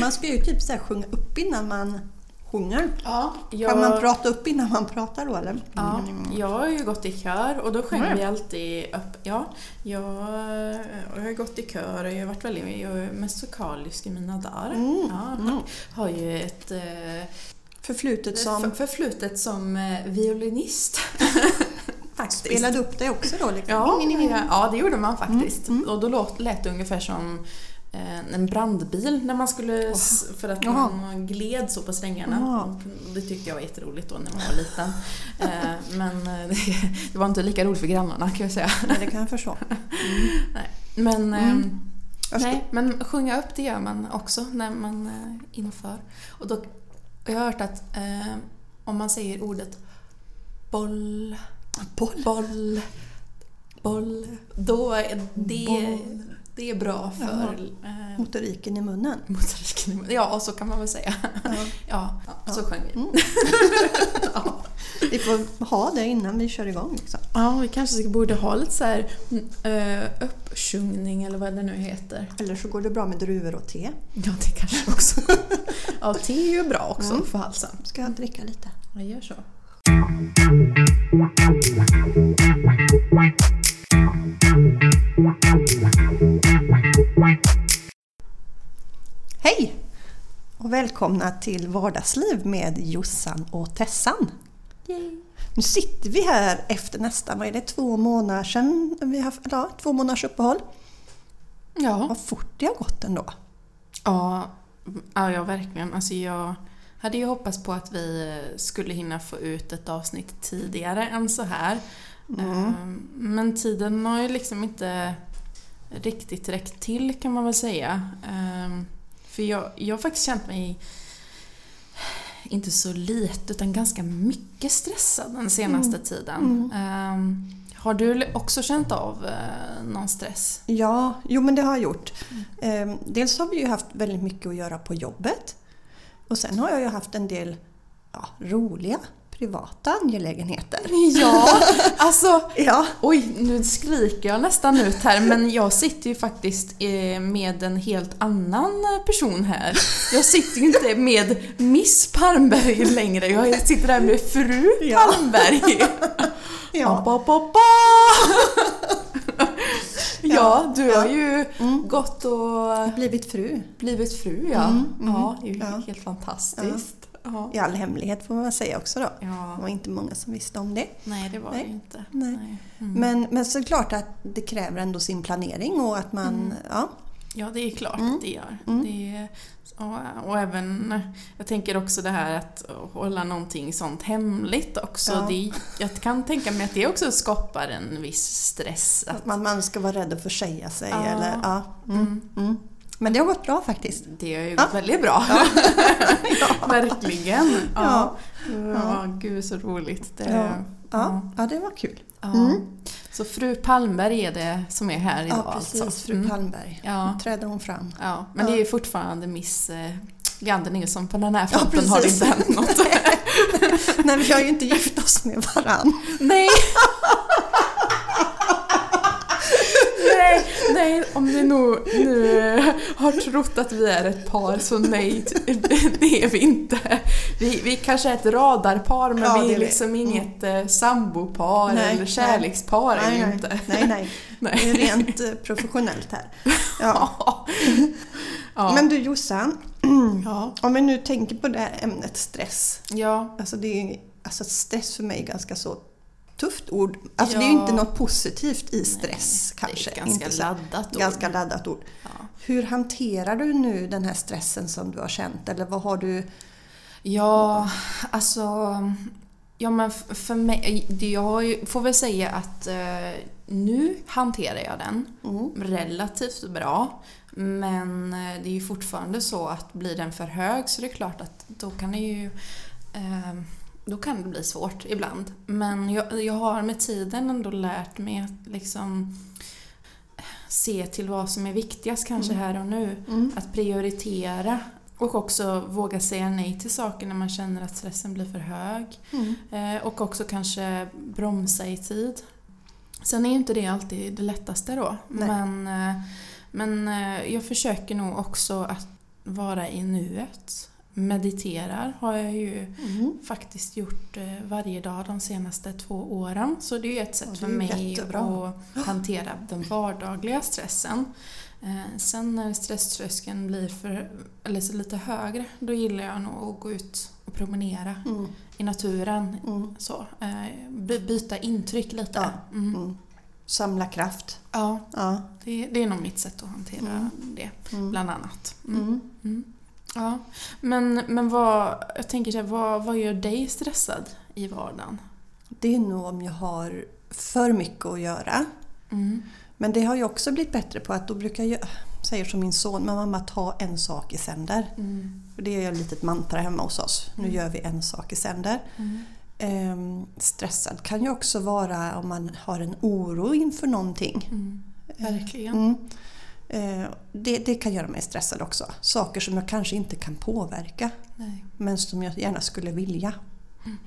Man ska ju typ så sjunga upp innan man sjunger. Ja, jag, Kan man prata upp innan man pratar då eller? ja, jag har ju gått i kör och då sjöng Mm. vi alltid upp. Ja, jag, jag har gått i kör och jag har varit väldigt jag är musikalisk i mina dagar. Mm, Ja, mm. Har ju ett eh, Förflutet som för, förflutet som eh, violinist. Faktiskt. spelade upp det också då? Liksom. Ja, ja, ja, det gjorde man faktiskt. Mm, mm. Och då lät det ungefär som eh, en brandbil när man skulle, s- för att Jaha. man gled så på strängarna. Jaha. Det tyckte jag var jätteroligt då när man var liten. Eh, men eh, det, var inte lika roligt för grannarna kan jag säga. Nej, det kan jag förstå. Men, eh, Mm. Jag ska- nej, men sjunga upp det gör man också när man eh, inför. Och då, jag har hört att eh, om man säger ordet boll, Boll. boll, boll, då är det, Boll. Det är bra för eh, Motoriken i munnen. motoriken. Ja, så kan man väl säga. Ja. Ja, ja så sjöng vi. Mm. Vi får ha det innan vi kör igång. Liksom. Ja, vi kanske borde ha lite så här uh, uppsjungning eller vad det nu heter. Eller så går det bra med druvor och te. Ja, det kanske också. ja, te är ju bra också Mm. för halsen. Ska jag dricka lite? Jag gör så. Hej! Och välkomna till Vardagsliv med Jossan och Tessan. Nu sitter vi här efter nästan, vad är det, två månader sedan vi har haft, ja, två månaders uppehåll. Ja. Vad fort det har gått ändå. Ja, ja, ja, verkligen. Alltså jag hade ju hoppats på att vi skulle hinna få ut ett avsnitt tidigare än så här. Ehm, Men tiden har ju liksom inte riktigt räckt till kan man väl säga. Ehm, För jag, jag har faktiskt känt mig inte så lite utan ganska mycket stressad den senaste tiden. Ehm, Har du också känt av eh, någon stress? Ja, jo men det har jag gjort. Eh, Dels har vi ju haft väldigt mycket att göra på jobbet. Och sen har jag ju haft en del ja, roliga privata angelägenheter. Ja, alltså Ja, Oj, nu skriker jag nästan ut här men jag sitter ju faktiskt eh, med en helt annan person här. Jag sitter ju inte med Miss Palmberg längre, jag sitter där med fru Ja. Palmberg. ja. Ba, ba, ba. Ja, du har ju Mm. gått och blivit fru. blivit fru ja. Mm, mm, Ja, det är ju ja. helt fantastiskt. Ja. I all hemlighet får man väl säga också då. Det Ja. var inte många som visste om det. Nej, det var det Nej. ju inte. Nej. Mm. Men, men såklart att det kräver ändå sin planering och att man... Mm. Ja, Ja, det är klart Mm. att det gör. Mm. Det är, och, och även, jag tänker också det här att hålla någonting sånt hemligt också. Ja. Det, jag kan tänka mig att det också skapar en viss stress. Att, att man, man ska vara rädd att försäga sig eller... Ja, mm, mm. Men det har gått bra faktiskt. det är ju Ja. väldigt bra. Verkligen. Ja. Ja. Ja. gud så roligt. Det, Ja. Ja, ja, det var kul. Ja. Mm. Så fru Palmberg är det som är här idag Ja, precis. alltså. Fru Mm. Palmberg. Ja. Nu träder hon fram. Ja, men Ja. det är ju fortfarande Miss eh, Leander Nilsson på den här Ja, fronten har det inte hänt något. Nej, vi har ju inte gift oss med varann. Nej! nej, nej, om ni nog nu har trott att vi är ett par så nej, det är vi inte. Vi, vi kanske är ett radarpar men Ja, vi är är vi. liksom inget eh, sambopar Nej, eller nej. kärlekspar är vi nej, inte. nej, nej. Nej. Det är rent eh, professionellt här. Ja. ja. Men du Jossan, ja. om vi nu tänker på det här ämnet stress. ja. Alltså, det är, alltså stress för mig är ganska så tufft ord. Alltså det är ju Ja. inte något positivt i stress kanske. Det är ett ganska inte laddat ord. ganska laddat ord. Ja. Hur hanterar du nu den här stressen som du har känt? Eller vad har du... Ja, alltså... Ja men för mig, jag får väl säga att eh, nu hanterar jag den Mm. relativt bra. Men eh, det är ju fortfarande så att blir den för hög så är det klart att då kan det ju eh, då kan det bli svårt ibland. Men jag, jag har med tiden ändå lärt mig att liksom se till vad som är viktigast kanske Mm. här och nu. Mm. Att prioritera och också våga säga nej till saker när man känner att stressen blir för hög. Mm. Eh, och också kanske bromsa i tid. Sen är ju inte det alltid det lättaste då. Nej. Men, eh, men eh, jag försöker nog också att vara i nuet. Mediterar har jag ju Mm. faktiskt gjort eh, varje dag de senaste två åren. Så det är ju ett sätt för mig jättebra. att hantera den vardagliga stressen. Eh, Sen när stresströskeln blir för, eller så lite högre, då gillar jag nog att gå ut och promenera Mm. i naturen. Mm. Så, eh, by- byta intryck lite. Ja. Mm. Mm. Samla kraft. Ja, Ja. det, det är nog mitt sätt att hantera Mm. det, bland annat. Mm. Mm. Mm. Ja. Men, men vad, jag tänker så här, vad, vad gör dig stressad i vardagen? Det är nog om jag har för mycket att göra. Mm. Men det har jag också blivit bättre på att då brukar jag, säger som min son, men mamma ta en sak i sänder. Mm. Det är ett litet mantra hemma hos oss. Nu Mm. gör vi en sak i sänder. Mm. Ehm, stressad kan ju också vara om man har en oro inför någonting. Mm. Verkligen. Mm. Eh, det, det kan göra mig stressad också. Saker som jag kanske inte kan påverka Nej. men som jag gärna skulle vilja.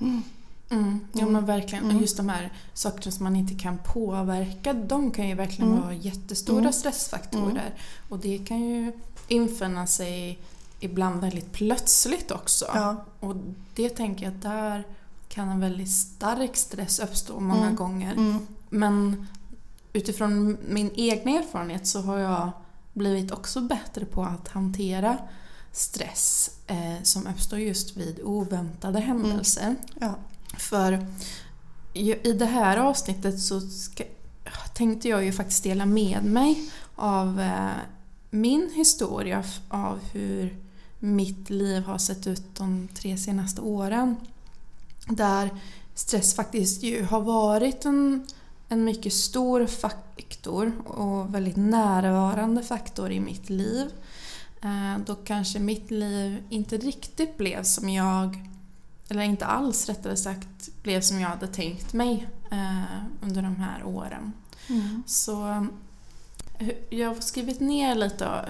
Mm. Ja Mm. men verkligen. Mm. Och just de här sakerna som man inte kan påverka, de kan ju verkligen Mm. vara jättestora Mm. stressfaktorer. Och det kan ju infinna sig ibland väldigt plötsligt också. Ja. Och det tänker jag att där kan en väldigt stark stress uppstå många Mm. gånger. Mm. Men utifrån min egna erfarenhet så har jag blivit också bättre på att hantera stress eh, som uppstår just vid oväntade händelser. Ja. För i det här avsnittet så ska, tänkte jag ju faktiskt dela med mig av eh, min historia av hur mitt liv har sett ut de tre senaste åren. Där stress faktiskt ju har varit en, en mycket stor faktor och väldigt närvarande faktor i mitt liv. Eh, Då kanske mitt liv inte riktigt blev som jag eller inte alls rättare sagt, blev som jag hade tänkt mig eh, under de här åren. Mm. Så eh, jag har skrivit ner lite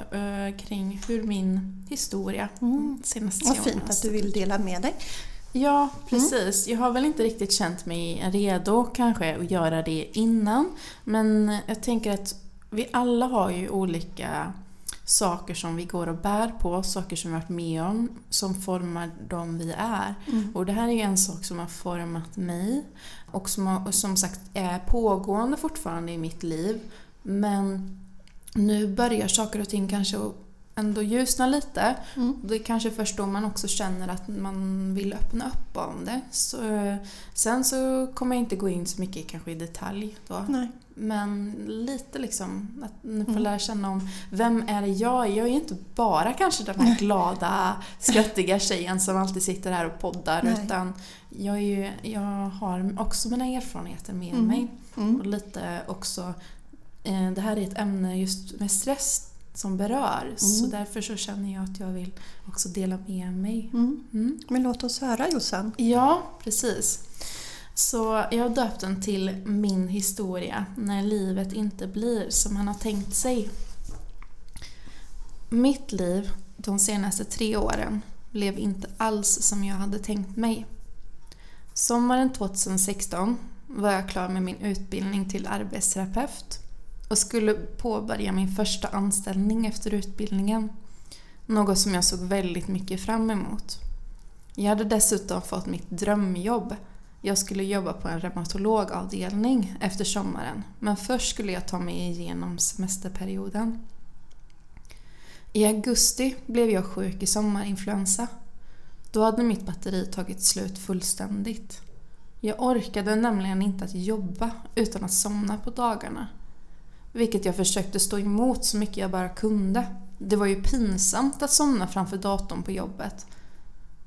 kring hur min historia Mm. senaste Vad fint att du vill dela med dig. Ja, precis. Jag har väl inte riktigt känt mig redo kanske att göra det innan. Men jag tänker att vi alla har ju olika saker som vi går och bär på, saker som vi varit med om, som formar de vi är. Mm. Och det här är ju en sak som har format mig och som, har, som sagt är pågående fortfarande i mitt liv. Men nu börjar saker och ting kanske att ändå ljusna lite. Mm. Det är kanske först då man också känner att man vill öppna upp om det. Så, eh, sen så kommer jag inte gå in så mycket kanske i detalj då. Nej. Men lite liksom att ni får Mm. lära känna om vem är det jag är? Jag är ju inte bara kanske den här glada, skrattiga tjejen som alltid sitter här och poddar Nej. utan jag, är ju, jag har också mina erfarenheter med Mm. mig. Mm. Och lite också, eh, det här är ett ämne just med stress som berör så Mm. därför så känner jag att jag vill också dela med mig. Mm. Mm. Men låt oss höra Jossan. Ja, precis. Så jag döpt den till Min historia när livet inte blir som man har tänkt sig. Mitt liv de senaste tre åren blev inte alls som jag hade tänkt mig. Sommaren 2016 var jag klar med min utbildning till arbetsterapeut och skulle påbörja min första anställning efter utbildningen. Något som jag såg väldigt mycket fram emot. Jag hade dessutom fått mitt drömjobb. Jag skulle jobba på en reumatologavdelning efter sommaren. Men först skulle jag ta mig igenom semesterperioden. I augusti blev jag sjuk i sommarinfluensa. Då hade mitt batteri tagit slut fullständigt. Jag orkade nämligen inte att jobba utan att somna på dagarna. Vilket jag försökte stå emot så mycket jag bara kunde. Det var ju pinsamt att somna framför datorn på jobbet.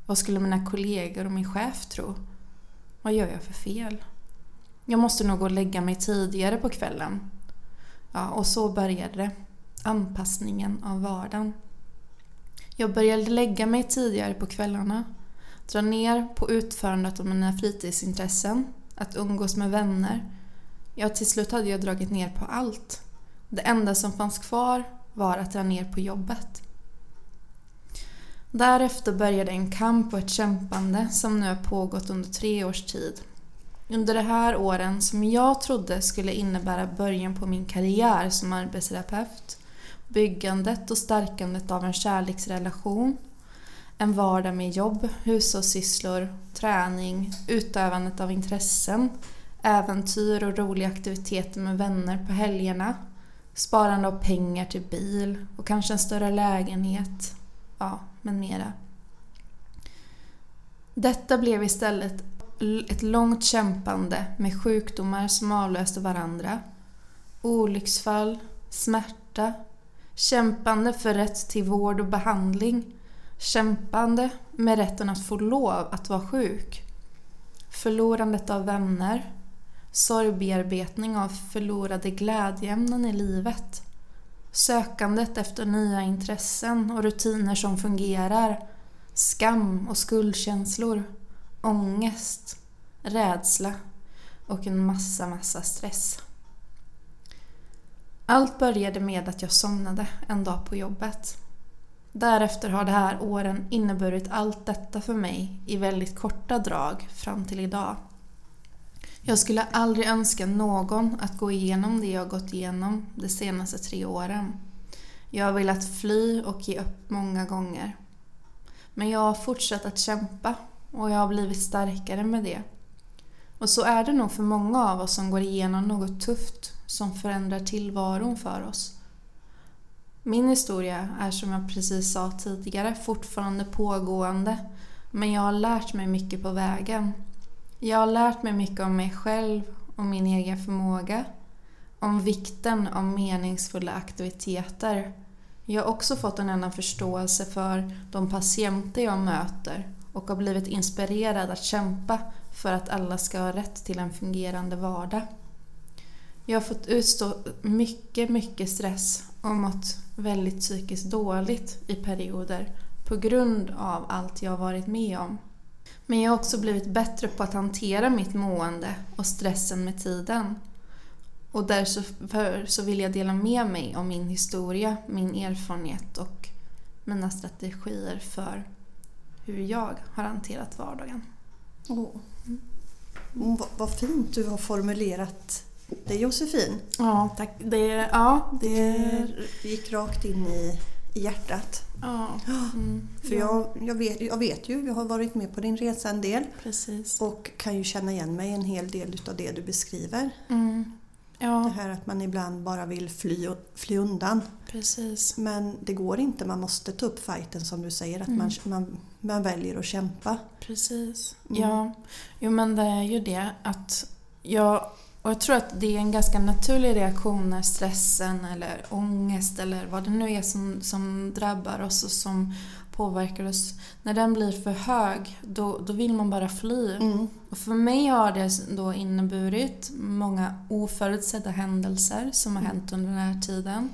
Vad skulle mina kollegor och min chef tro? Vad gör jag för fel? Jag måste nog gå och lägga mig tidigare på kvällen. Ja, och så började det. Anpassningen av vardagen. Jag började lägga mig tidigare på kvällarna. Dra ner på utförandet av mina fritidsintressen. Att umgås med vänner. Ja, till slut hade jag dragit ner på allt. Det enda som fanns kvar var att dra ner på jobbet. Därefter började en kamp och ett kämpande som nu har pågått under tre års tid. Under de här åren som jag trodde skulle innebära början på min karriär som arbetsterapeut byggandet och stärkandet av en kärleksrelation, en vardag med jobb, hushållssysslor, träning, utövandet av intressen, äventyr och roliga aktiviteter med vänner på helgerna, sparande av pengar till bil och kanske en större lägenhet, ja, med mera. Detta blev istället ett långt kämpande med sjukdomar som avlöste varandra, olycksfall, smärta, kämpande för rätt till vård och behandling, kämpande med rätten att få lov att vara sjuk, förlorandet av vänner, sorgbearbetning av förlorade glädjeämnen i livet, sökandet efter nya intressen och rutiner som fungerar, skam och skuldkänslor, ångest, rädsla och en massa, massa stress. Allt började med att jag somnade en dag på jobbet. Därefter har de här åren inneburit allt detta för mig i väldigt korta drag fram till idag. Jag skulle aldrig önska någon att gå igenom det jag gått igenom de senaste tre åren. Jag har velat fly och ge upp många gånger. Men jag har fortsatt att kämpa och jag har blivit starkare med det. Och så är det nog för många av oss som går igenom något tufft som förändrar tillvaron för oss. Min historia är som jag precis sa tidigare fortfarande pågående men jag har lärt mig mycket på vägen. Jag har lärt mig mycket om mig själv och min egen förmåga. Om vikten av meningsfulla aktiviteter. Jag har också fått en annan förståelse för de patienter jag möter och har blivit inspirerad att kämpa för att alla ska ha rätt till en fungerande vardag. Jag har fått utstå mycket, mycket stress och mått väldigt psykiskt dåligt i perioder på grund av allt jag har varit med om. Men jag har också blivit bättre på att hantera mitt mående och stressen med tiden. Och därför så vill jag dela med mig om min historia, min erfarenhet och mina strategier för hur jag har hanterat vardagen. Oh. Mm. Vad, vad fint du har formulerat det Josefin. Ja, tack. Det, ja, det... det gick rakt in i, i hjärtat. Ja. Mm. För jag, jag, vet, jag vet ju, jag har varit med på din resa en del. Precis. Och kan ju känna igen mig en hel del utav det du beskriver. Mm. Ja. Det här att man ibland bara vill fly, fly undan. Precis. Men det går inte, man måste ta upp fighten som du säger. Att mm. man, man, man väljer att kämpa. Precis. Mm. Ja, jo men det är ju det att jag och jag tror att det är en ganska naturlig reaktion när stressen eller ångest eller vad det nu är som, som drabbar oss och som påverkar oss. När den blir för hög, då, då vill man bara fly. Mm. Och för mig har det då inneburit många oförutsedda händelser som har hänt under den här tiden.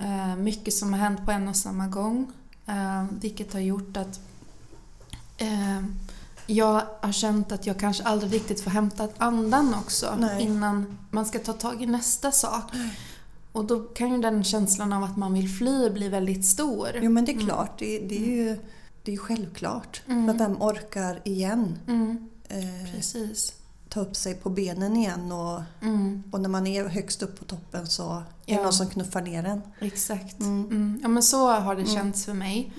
Uh, mycket som har hänt på en och samma gång. Uh, vilket har gjort att uh, jag har känt att jag kanske aldrig riktigt får hämta andan också Nej. innan man ska ta tag i nästa sak. Och då kan ju den känslan av att man vill fly bli väldigt stor. Jo men det är mm. klart, mm. det, det, är ju det är självklart. Mm. Att vem orkar igen mm. eh, Precis. ta upp sig på benen igen och, mm. och när man är högst upp på toppen så är det någon som knuffar ner en. Exakt. Mm. Ja men så har det känts för mig.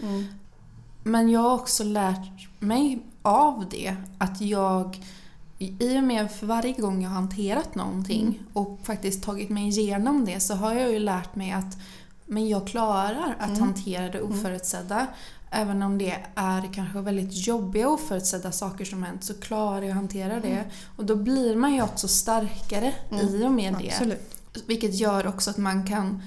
Men jag har också lärt mig av det att jag i och med för varje gång jag har hanterat någonting mm. och faktiskt tagit mig igenom det så har jag ju lärt mig att men jag klarar att mm. hantera det mm. oförutsedda. Mm. Även om det är kanske väldigt jobbiga oförutsedda saker som hänt så klarar jag att hantera det. Mm. Och då blir man ju också starkare mm. i och med det. Absolut. Vilket gör också att man kan,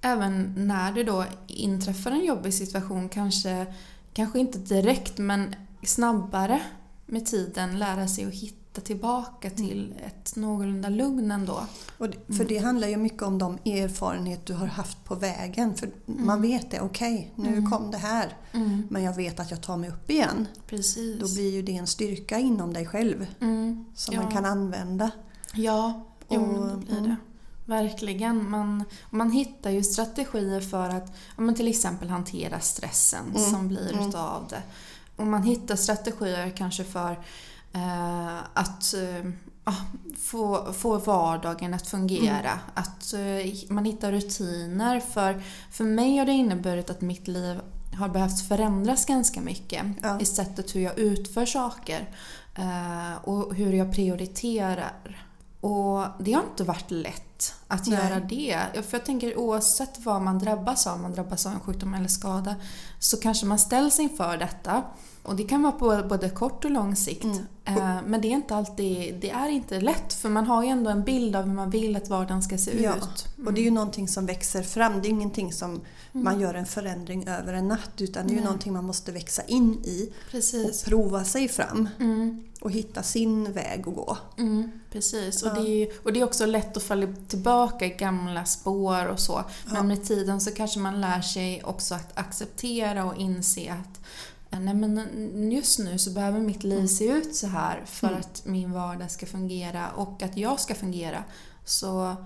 även när det då inträffar en jobbig situation, kanske, kanske inte direkt men snabbare med tiden lära sig att hitta tillbaka mm. till ett någorlunda lugn ändå. Och det, för det handlar ju mycket om de erfarenheter du har haft på vägen. För mm. man vet det, okej okay, nu mm. kom det här. Mm. Men jag vet att jag tar mig upp igen. Precis. Då blir ju det en styrka inom dig själv. Mm. Som ja. man kan använda. Ja, jo, och, det blir det. Mm. Verkligen. Man, man hittar ju strategier för att ja, till exempel hantera stressen som blir utav det. Och man hittar strategier kanske för eh, att eh, ah, få, få vardagen att fungera. Mm. Att eh, man hittar rutiner. För, för mig har det inneburit att mitt liv har behövt förändras ganska mycket Ja. i sättet hur jag utför saker eh, och hur jag prioriterar. Och det har inte varit lätt att Nej. göra det. För jag tänker oavsett vad man drabbas av, om man drabbas av en sjukdom eller skada, så kanske man ställs inför detta. Och det kan vara på både kort och lång sikt. Mm. Eh, Men det är inte alltid, det är inte lätt för man har ju ändå en bild av hur man vill att vardagen ska se Ja, ut. Och det är ju någonting som växer fram. Det är ingenting som man gör en förändring över en natt utan det är ju någonting man måste växa in i och Precis. prova sig fram Mm. och hitta sin väg att gå. Mm, precis. Och, Ja. det är och det är också lätt att falla tillbaka i gamla spår och så. Men Ja. med tiden så kanske man lär sig också att acceptera och inse att Nej men just nu så behöver mitt liv se ut så här för Mm. att min vardag ska fungera och att jag ska fungera. Så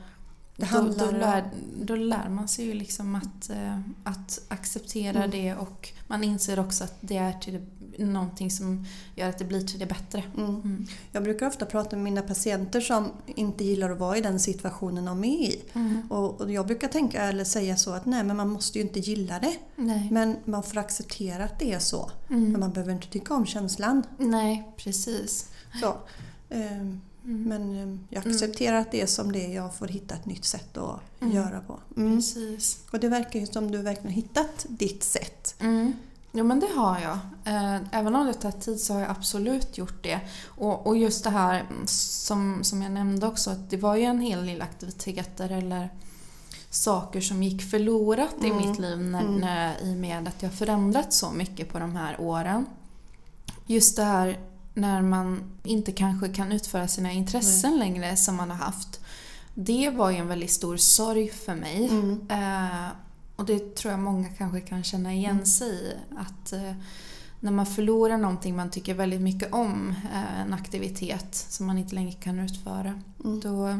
Det då, handlar då, lär, då lär man sig ju liksom att, eh, att acceptera Mm. det och man inser också att det är till det, någonting som gör att det blir till det bättre. Mm. Mm. Jag brukar ofta prata med mina patienter som inte gillar att vara i den situationen de är i. Mm. Och, och jag brukar tänka eller säga så att nej men man måste ju inte gilla det. Nej. Men man får acceptera att det är så. Mm. Men man behöver inte tycka om känslan. Nej, precis. Så. Ehm, Mm. Men ehm, jag accepterar att det är som det är. Jag får hitta ett nytt sätt att Mm. göra på. Mm. Precis. Och det verkar ju som du verkligen hittat ditt sätt. Mm. Jo men det har jag. Eh, Även om det tar tid så har jag absolut gjort det. Och, och just det här mm, som, som jag nämnde också, att det var ju en hel del aktiviteter eller saker som gick förlorat i Mm. mitt liv när, Mm. när, i och med att jag förändrats så mycket på de här åren. Just det här när man inte kanske kan utföra sina intressen längre som man har haft. Det var ju en väldigt stor sorg för mig. Mm. Eh, och det tror jag många kanske kan känna igen sig i. Att eh, när man förlorar någonting man tycker väldigt mycket om, eh, en aktivitet som man inte längre kan utföra, Mm. då,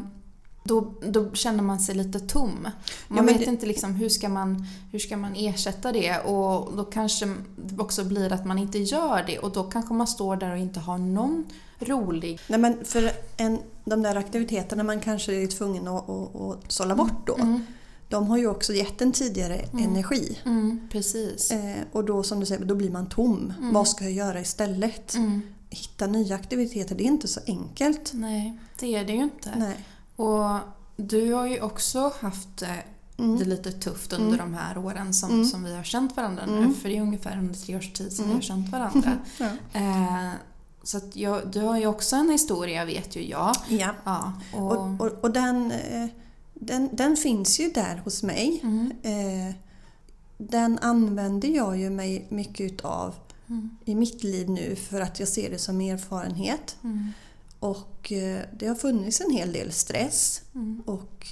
då, då känner man sig lite tom. Man Ja, vet det- inte liksom hur ska, man, hur ska man ersätta det och då kanske det också blir att man inte gör det och då kanske man står där och inte har någon rolig... Nej, men för en, de där aktiviteterna man kanske är tvungen att, att, att sålla bort då. Mm, De har ju också gett en tidigare energi. mm, precis. Eh, och då som du säger, då blir man tom. Mm. Vad ska jag göra istället? Mm, Hitta nya aktiviteter, det är inte så enkelt. nej, det är det ju inte. Nej. Och du har ju också haft eh, Mm. det lite tufft under de här åren som, Mm. som vi har känt varandra nu. Mm. För det är ungefär under tre års tid som Mm. vi har känt varandra. Ja. eh, så jag, du har ju också en historia vet ju jag. ja. Ja, och, Och, och, och den, eh, den, den finns ju där hos mig. mm, Eh, Den använder jag ju mig mycket utav mm, i mitt liv nu för att jag ser det som erfarenhet. mm, Och eh, det har funnits en hel del stress mm, och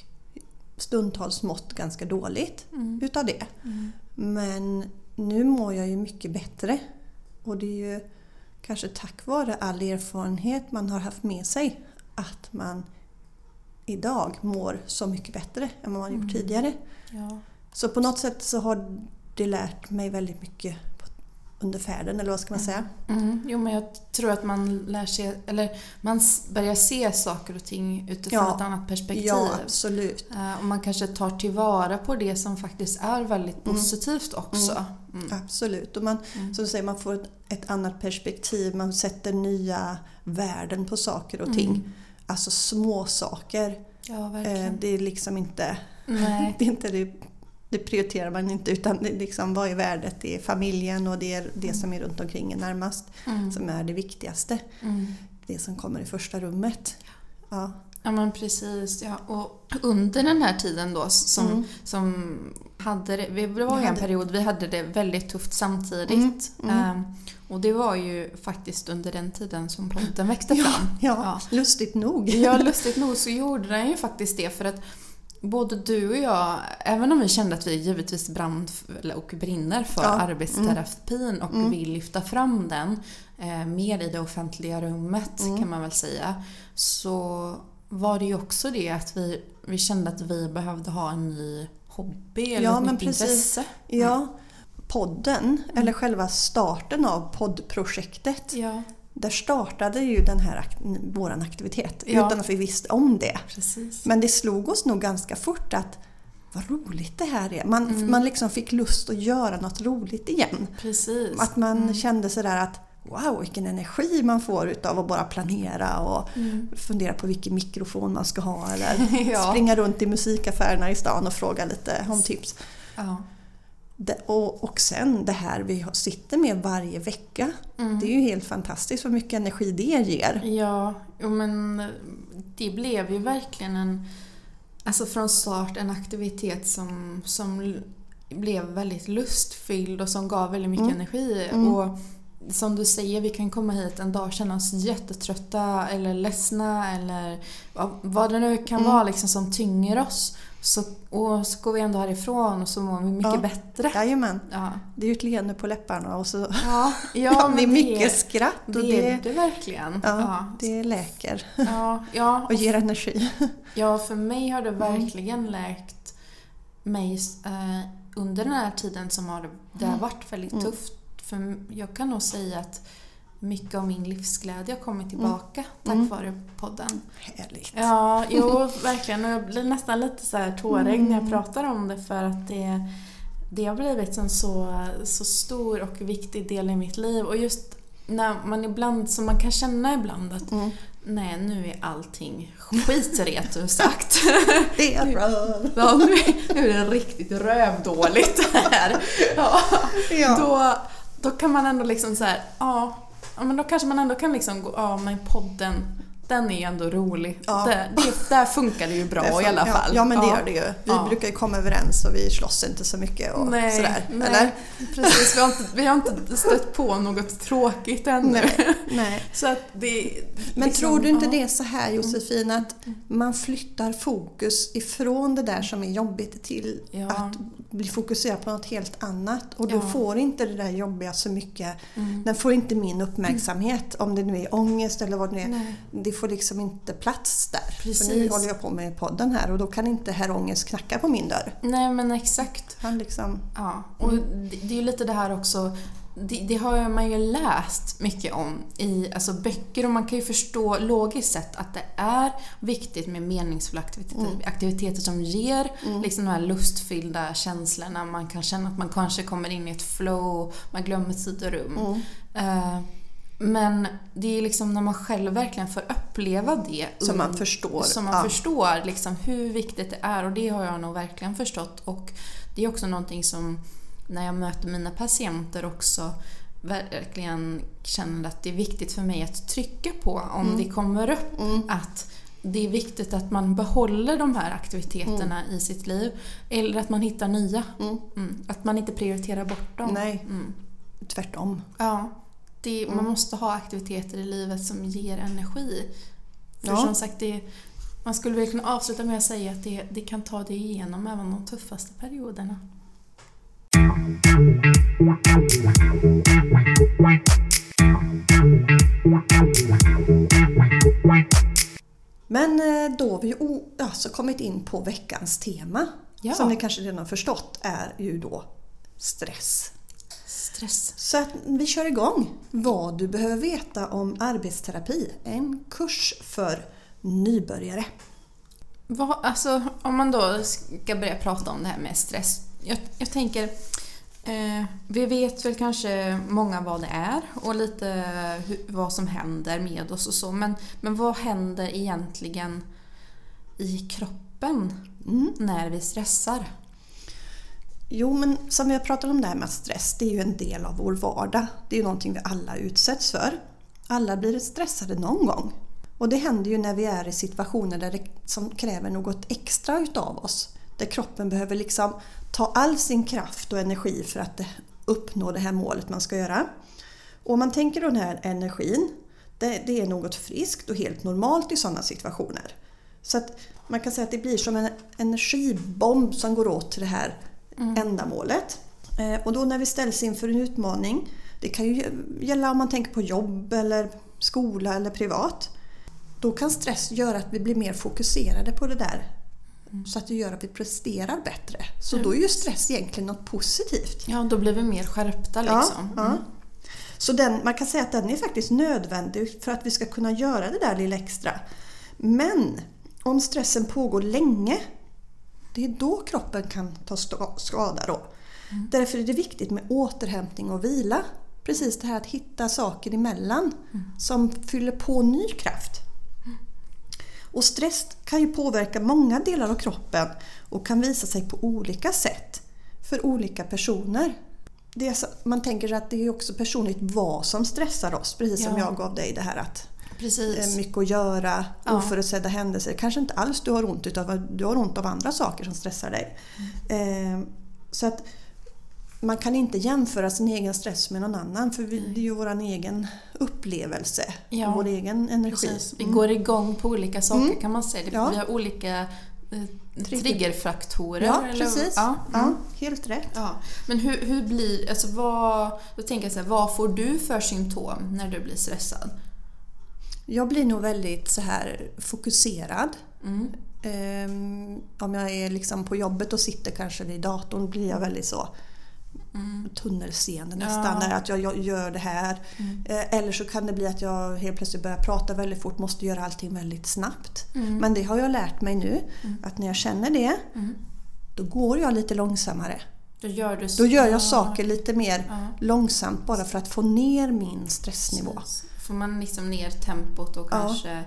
stundtals mått ganska dåligt mm, utav det. mm, Men nu mår jag ju mycket bättre. Och det är ju kanske tack vare all erfarenhet man har haft med sig att man idag mår så mycket bättre än vad man gjort Mm. tidigare. ja. Så på något sätt så har det lärt mig väldigt mycket under färden, eller vad ska man säga? Mm, jo men jag tror att man lär sig, eller man börjar se saker och ting utifrån Ja. ett annat perspektiv. Ja, absolut. Eh, Och man kanske tar tillvara på det som faktiskt är väldigt Mm. positivt också. Mm. Absolut. Och man, Mm. som du säger, man får ett, ett annat perspektiv, man sätter nya värden på saker och ting. Mm. Alltså små saker. Ja, Eh. Det är liksom inte det, är inte det, det prioriterar man inte utan det liksom, vad är värdet? Det är familjen och det är det som är runt omkring en närmast Mm. som är det viktigaste. Mm. Det som kommer i första rummet. Ja. Ja men precis. Ja. Och under den här tiden då som, Mm. som hade det, vi- det var ju en period vi hade det väldigt tufft samtidigt. Mm, mm. Ehm, och det var ju faktiskt under den tiden som podden växte Ja, fram. ja, lustigt nog. Ja, lustigt nog så gjorde den ju faktiskt det för att både du och jag, även om vi kände att vi givetvis brann och brinner för Ja, arbetsterapin och Mm. vill lyfta fram den eh, mer i det offentliga rummet Mm. kan man väl säga, så var det ju också det att vi, vi kände att vi behövde ha en ny hobby eller Ja, ett men nytt precis. intresse. Ja, podden, eller själva starten av poddprojektet, Ja. där startade ju den här våran aktivitet Ja. utan att vi visste om det. Precis. Men det slog oss nog ganska fort att vad roligt det här är. Man, Mm. man liksom fick lust att göra något roligt igen. Precis. Att man Mm. kände sådär att wow vilken energi man får utav att bara planera och Mm. fundera på vilken mikrofon man ska ha eller Ja. springa runt i musikaffärerna i stan och fråga lite om tips. Ja. Det, och, och sen det här vi sitter med varje vecka. Mm. Det är ju helt fantastiskt vad mycket energi det ger. Ja, men det blev ju verkligen en, alltså från start en aktivitet som, som blev väldigt lustfylld och som gav väldigt mycket Mm. energi. Mm. Och som du säger, vi kan komma hit en dag och känna oss jättetrötta eller ledsna eller vad- det nu kan Mm. vara liksom som tynger oss. Så, och så går vi ändå härifrån och så mår vi mycket Ja. bättre. Jajamän, Ja, det är ju ett leende på läpparna och så ja, ja, ja det är mycket skratt och det, är det, det verkligen. ja, det läker ja, ja, och ger energi. Ja, för mig har det Mm. verkligen läkt mig eh, under den här tiden som har, det har varit väldigt Mm. tufft. För jag kan nog säga att mycket av min livsglädje har kommit tillbaka tack Mm. vare podden. Härligt. Ja, jo verkligen. Och jag blir nästan lite så här tårögd när jag Mm. pratar om det för att det, det har blivit en så, så stor och viktig del i mitt liv. Och just när man ibland, som man kan känna ibland att Mm. nej nu är allting skit rent ut sagt. Det är bra. Ja, nu, är- nu är det riktigt rövdåligt här. Ja, Ja. då, då kan man ändå liksom så här, ja, ja, men då kanske man ändå kan liksom gå, ja men podden, den är ändå rolig. Ja. Där, det, där funkar det ju bra Det är i alla fall. Ja, ja men det gör det ju. Vi Ja. brukar ju komma överens och vi slåss inte så mycket och Nej, sådär. nej Eller? precis. Vi har, inte, vi har inte stött på något tråkigt ännu. Nej. nej. Så att det, Men liksom, tror du inte ja. det är så här Josefin att man flyttar fokus ifrån det där som är jobbigt till Ja. att bli fokuserad på något helt annat och då Ja. får inte det där jobbiga så mycket, Mm. den får inte min uppmärksamhet om det nu är ångest eller vad det nu är. Nej. Det får liksom inte plats där. För nu Precis. håller jag på med podden här och då kan inte herr ångest knacka på min dörr. Nej men exakt. Han liksom, Ja, och det, det är ju lite det här också det, det har man ju läst mycket om i alltså böcker och man kan ju förstå logiskt sett att det är viktigt med meningsfulla aktiviteter, Mm. aktiviteter som ger liksom de här lustfyllda känslorna. Man kan känna att man kanske kommer in i ett flow, man glömmer tid och rum. mm, Eh, men det är liksom när man själv verkligen får uppleva det. som man förstår. så man ja. förstår liksom hur viktigt det är och det har jag nog verkligen förstått. Och det är också någonting som när jag möter mina patienter också verkligen känner att det är viktigt för mig att trycka på om det kommer upp. Mm. Att det är viktigt att man behåller de här aktiviteterna i sitt liv. Eller att man hittar nya. Mm. Mm. Att man inte prioriterar bort dem. Nej, Mm. tvärtom. Ja. Det, Mm. Man måste ha aktiviteter i livet som ger energi. För Ja. som sagt, det, man skulle väl kunna avsluta med att säga att det, det kan ta dig igenom även de tuffaste perioderna. Men eh, då har vi alltså kommit in på veckans tema. Ja. Som ni kanske redan har förstått är ju då stress. Stress. Så att vi kör igång. Vad du behöver veta om arbetsterapi. En kurs för nybörjare. Vad, alltså, om man då ska börja prata om det här med stress. Jag, jag tänker, eh, vi vet väl kanske många vad det är och lite hur, vad som händer med oss och så. Men, men vad händer egentligen i kroppen Mm. när vi stressar? Jo, men som vi har pratat om det här med stress, det är ju en del av vår vardag. Det är ju någonting vi alla utsätts för. Alla blir stressade någon gång. Och det händer ju när vi är i situationer där det, som kräver något extra utav oss. Där kroppen behöver liksom ta all sin kraft och energi för att uppnå det här målet man ska göra. Och om man tänker då den här energin, det, det är något friskt och helt normalt i sådana situationer. Så att man kan säga att det blir som en energibomb som går åt till det här ändamålet. Eh, Och då när vi ställs inför en utmaning, det kan ju gälla om man tänker på jobb eller skola eller privat. Då kan stress göra att vi blir mer fokuserade på det där. Så att det gör att vi presterar bättre. Så då är ju stress egentligen något positivt. Ja, då blir vi mer skärpta liksom. Ja, ja. Så den, man kan säga att den är faktiskt nödvändig för att vi ska kunna göra det där lilla extra. Men om stressen pågår länge, det är då kroppen kan ta skada då. Mm. Därför är det viktigt med återhämtning och vila. Precis det här att hitta saker emellan mm. som fyller på ny kraft. Och stress kan ju påverka många delar av kroppen och kan visa sig på olika sätt för olika personer. Det så, man tänker att det är också personligt vad som stressar oss, precis som jag gav dig det här att Precis. mycket att göra, ja. oförutsedda händelser. Kanske inte alls du har ont utan du har ont av andra saker som stressar dig. Mm. Eh, så att man kan inte jämföra sin egen stress med någon annan för vi, det är ju vår egen upplevelse, ja. vår egen energi. Precis. Vi mm. går igång på olika saker mm. kan man säga. Ja. Vi har olika eh, triggerfaktorer. Ja, eller? precis. Ja. ja. Mm. helt rätt. Ja. Men hur, hur blir, alltså vad, då tänker jag så här, vad får du för symptom när du blir stressad? Jag blir nog väldigt så här fokuserad. Mm. Um, om jag är liksom på jobbet och sitter kanske vid datorn blir jag väldigt så mm. tunnelseende nästan. Ja. Att jag, jag, gör det här. Mm. Eh, eller så kan det bli att jag helt plötsligt börjar prata väldigt fort, måste göra allting väldigt snabbt. Mm. Men det har jag lärt mig nu, mm. att när jag känner det, mm. då går jag lite långsammare. Då gör, då gör jag saker lite mer ja. långsamt bara för att få ner min stressnivå. Precis. Får man liksom ner tempot och kanske ja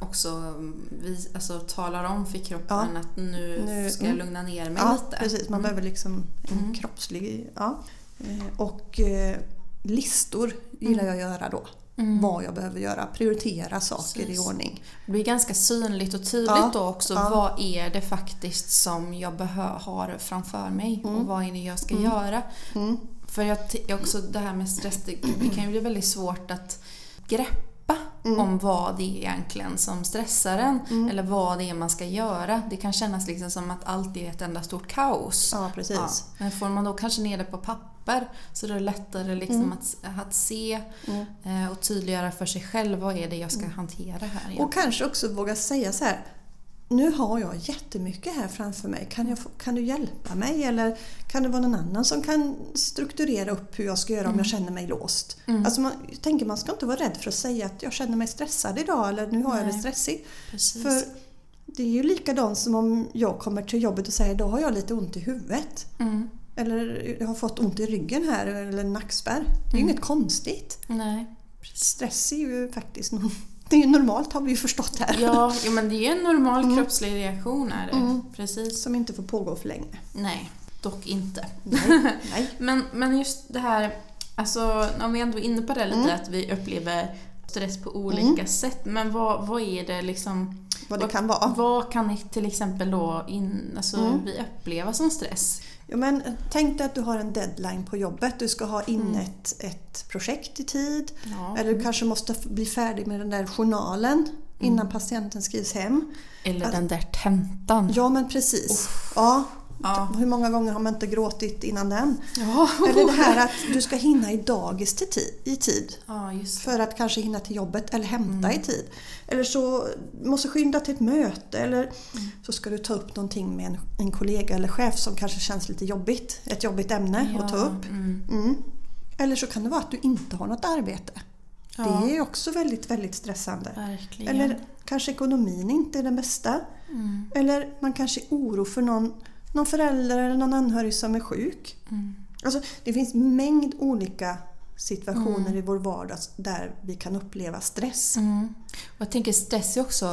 också vi, alltså, talar om för kroppen ja. att nu, nu, ska jag mm. lugna ner mig ja, lite. precis. Man mm. behöver liksom en mm. kroppslig... Ja. Eh, och eh, listor gillar jag att göra då. Mm. Vad jag behöver göra. Prioritera saker precis. i ordning. Det blir ganska synligt och tydligt ja. då också. Vad är det faktiskt som jag har framför mig och mm. vad är det jag ska göra. För jag, också det här med stress, det kan ju bli väldigt svårt att greppa mm. om vad det är egentligen som stressar en. Mm. Eller vad det är man ska göra. Det kan kännas liksom som att allt är ett enda stort kaos. Ja, precis. Ja. Men får man då kanske ner det på papper så är det lättare liksom mm. att, att se mm. eh, och tydliggöra för sig själv vad är det jag ska mm. hantera här. Egentligen. Och kanske också våga säga så här nu har jag jättemycket här framför mig. Kan, jag, kan du hjälpa mig? Eller kan det vara någon annan som kan strukturera upp hur jag ska göra mm. om jag känner mig låst? Mm. Alltså man, jag tänker man ska inte vara rädd för att säga att jag känner mig stressad idag eller nu har Nej. jag det stressigt. Precis. För det är ju likadant som om jag kommer till jobbet och säger då har jag lite ont i huvudet. Mm. Eller jag har fått ont i ryggen här eller nackspärr. Det är ju mm. inget konstigt. Nej. Stress är ju faktiskt någon det är ju normalt har vi ju förstått här. Ja, ja men det är en normal mm. kroppslig reaktion är det. Mm. Precis. Som inte får pågå för länge. Nej, dock inte. Nej. Nej. men, men just det här, alltså om vi ändå är inne på det lite, mm. att vi upplever stress på olika mm. sätt. Men vad, vad är det liksom vad det vad, kan vara. Vad kan till exempel då in, alltså, mm. vi uppleva som stress? Ja, men tänk dig att du har en deadline på jobbet. Du ska ha in mm. ett, ett projekt i tid. Ja. Eller du kanske måste bli färdig med den där journalen innan mm. patienten skrivs hem. Eller att, den där tentan. Ja, men precis. Ja, Ja. Hur många gånger har man inte gråtit innan den? Ja. Eller det här att du ska hinna i dagis till tid, i tid. Ja, för att kanske hinna till jobbet eller hämta mm. i tid. Eller så måste skynda till ett möte eller mm. så ska du ta upp någonting med en, en, kollega eller chef som kanske känns lite jobbigt. Ett jobbigt ämne att ta upp. Mm. mm. Eller så kan det vara att du inte har något arbete. Det är också väldigt, väldigt stressande. Verkligen. Eller kanske ekonomin inte är den bästa. Mm. Eller man kanske är oro för någon någon förälder eller någon anhörig som är sjuk. Mm. Alltså, det finns mängd olika situationer mm. i vår vardag där vi kan uppleva stress. Mm. Och jag tänker stress är också,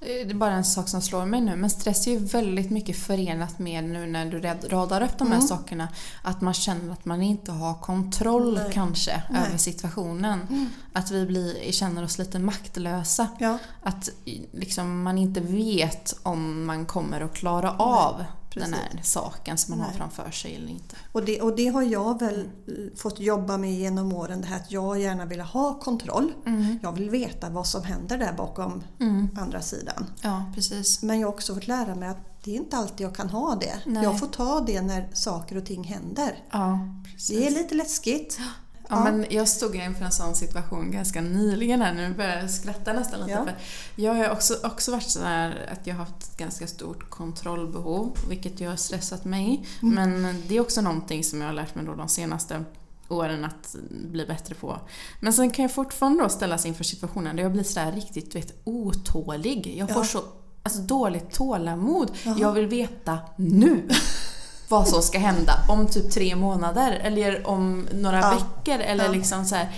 eh, det är bara en sak som slår mig nu, men stress är ju väldigt mycket förenat med nu när du radar upp de här mm. sakerna, att man känner att man inte har kontroll Nej. kanske Nej. över situationen. Mm. Att vi blir, känner oss lite maktlösa. Ja. Att liksom, man inte vet om man kommer att klara av. den här saken som man Nej. har framför sig eller inte. Och det, och det har jag väl mm. fått jobba med genom åren, det här att jag gärna vill ha kontroll. Mm. Jag vill veta vad som händer där bakom mm. andra sidan. Ja, precis. Men jag har också fått lära mig att det är inte alltid jag kan ha det. Nej. Jag får ta det när saker och ting händer. Ja, det är lite läskigt. Ja, men jag stod inför en sån situation ganska nyligen här nu, börjar jag skratta nästan lite. Ja. För jag har också, också varit så att jag har haft ett ganska stort kontrollbehov, vilket ju har stressat mig. Mm. Men det är också någonting som jag har lärt mig då de senaste åren att bli bättre på. Men sen kan jag fortfarande då ställas inför situationen där jag blir sådär riktigt vet, otålig. Jag får Ja. så alltså, dåligt tålamod. Jaha. Jag vill veta nu vad som ska hända om typ tre månader eller om några Ja. veckor eller liksom så här.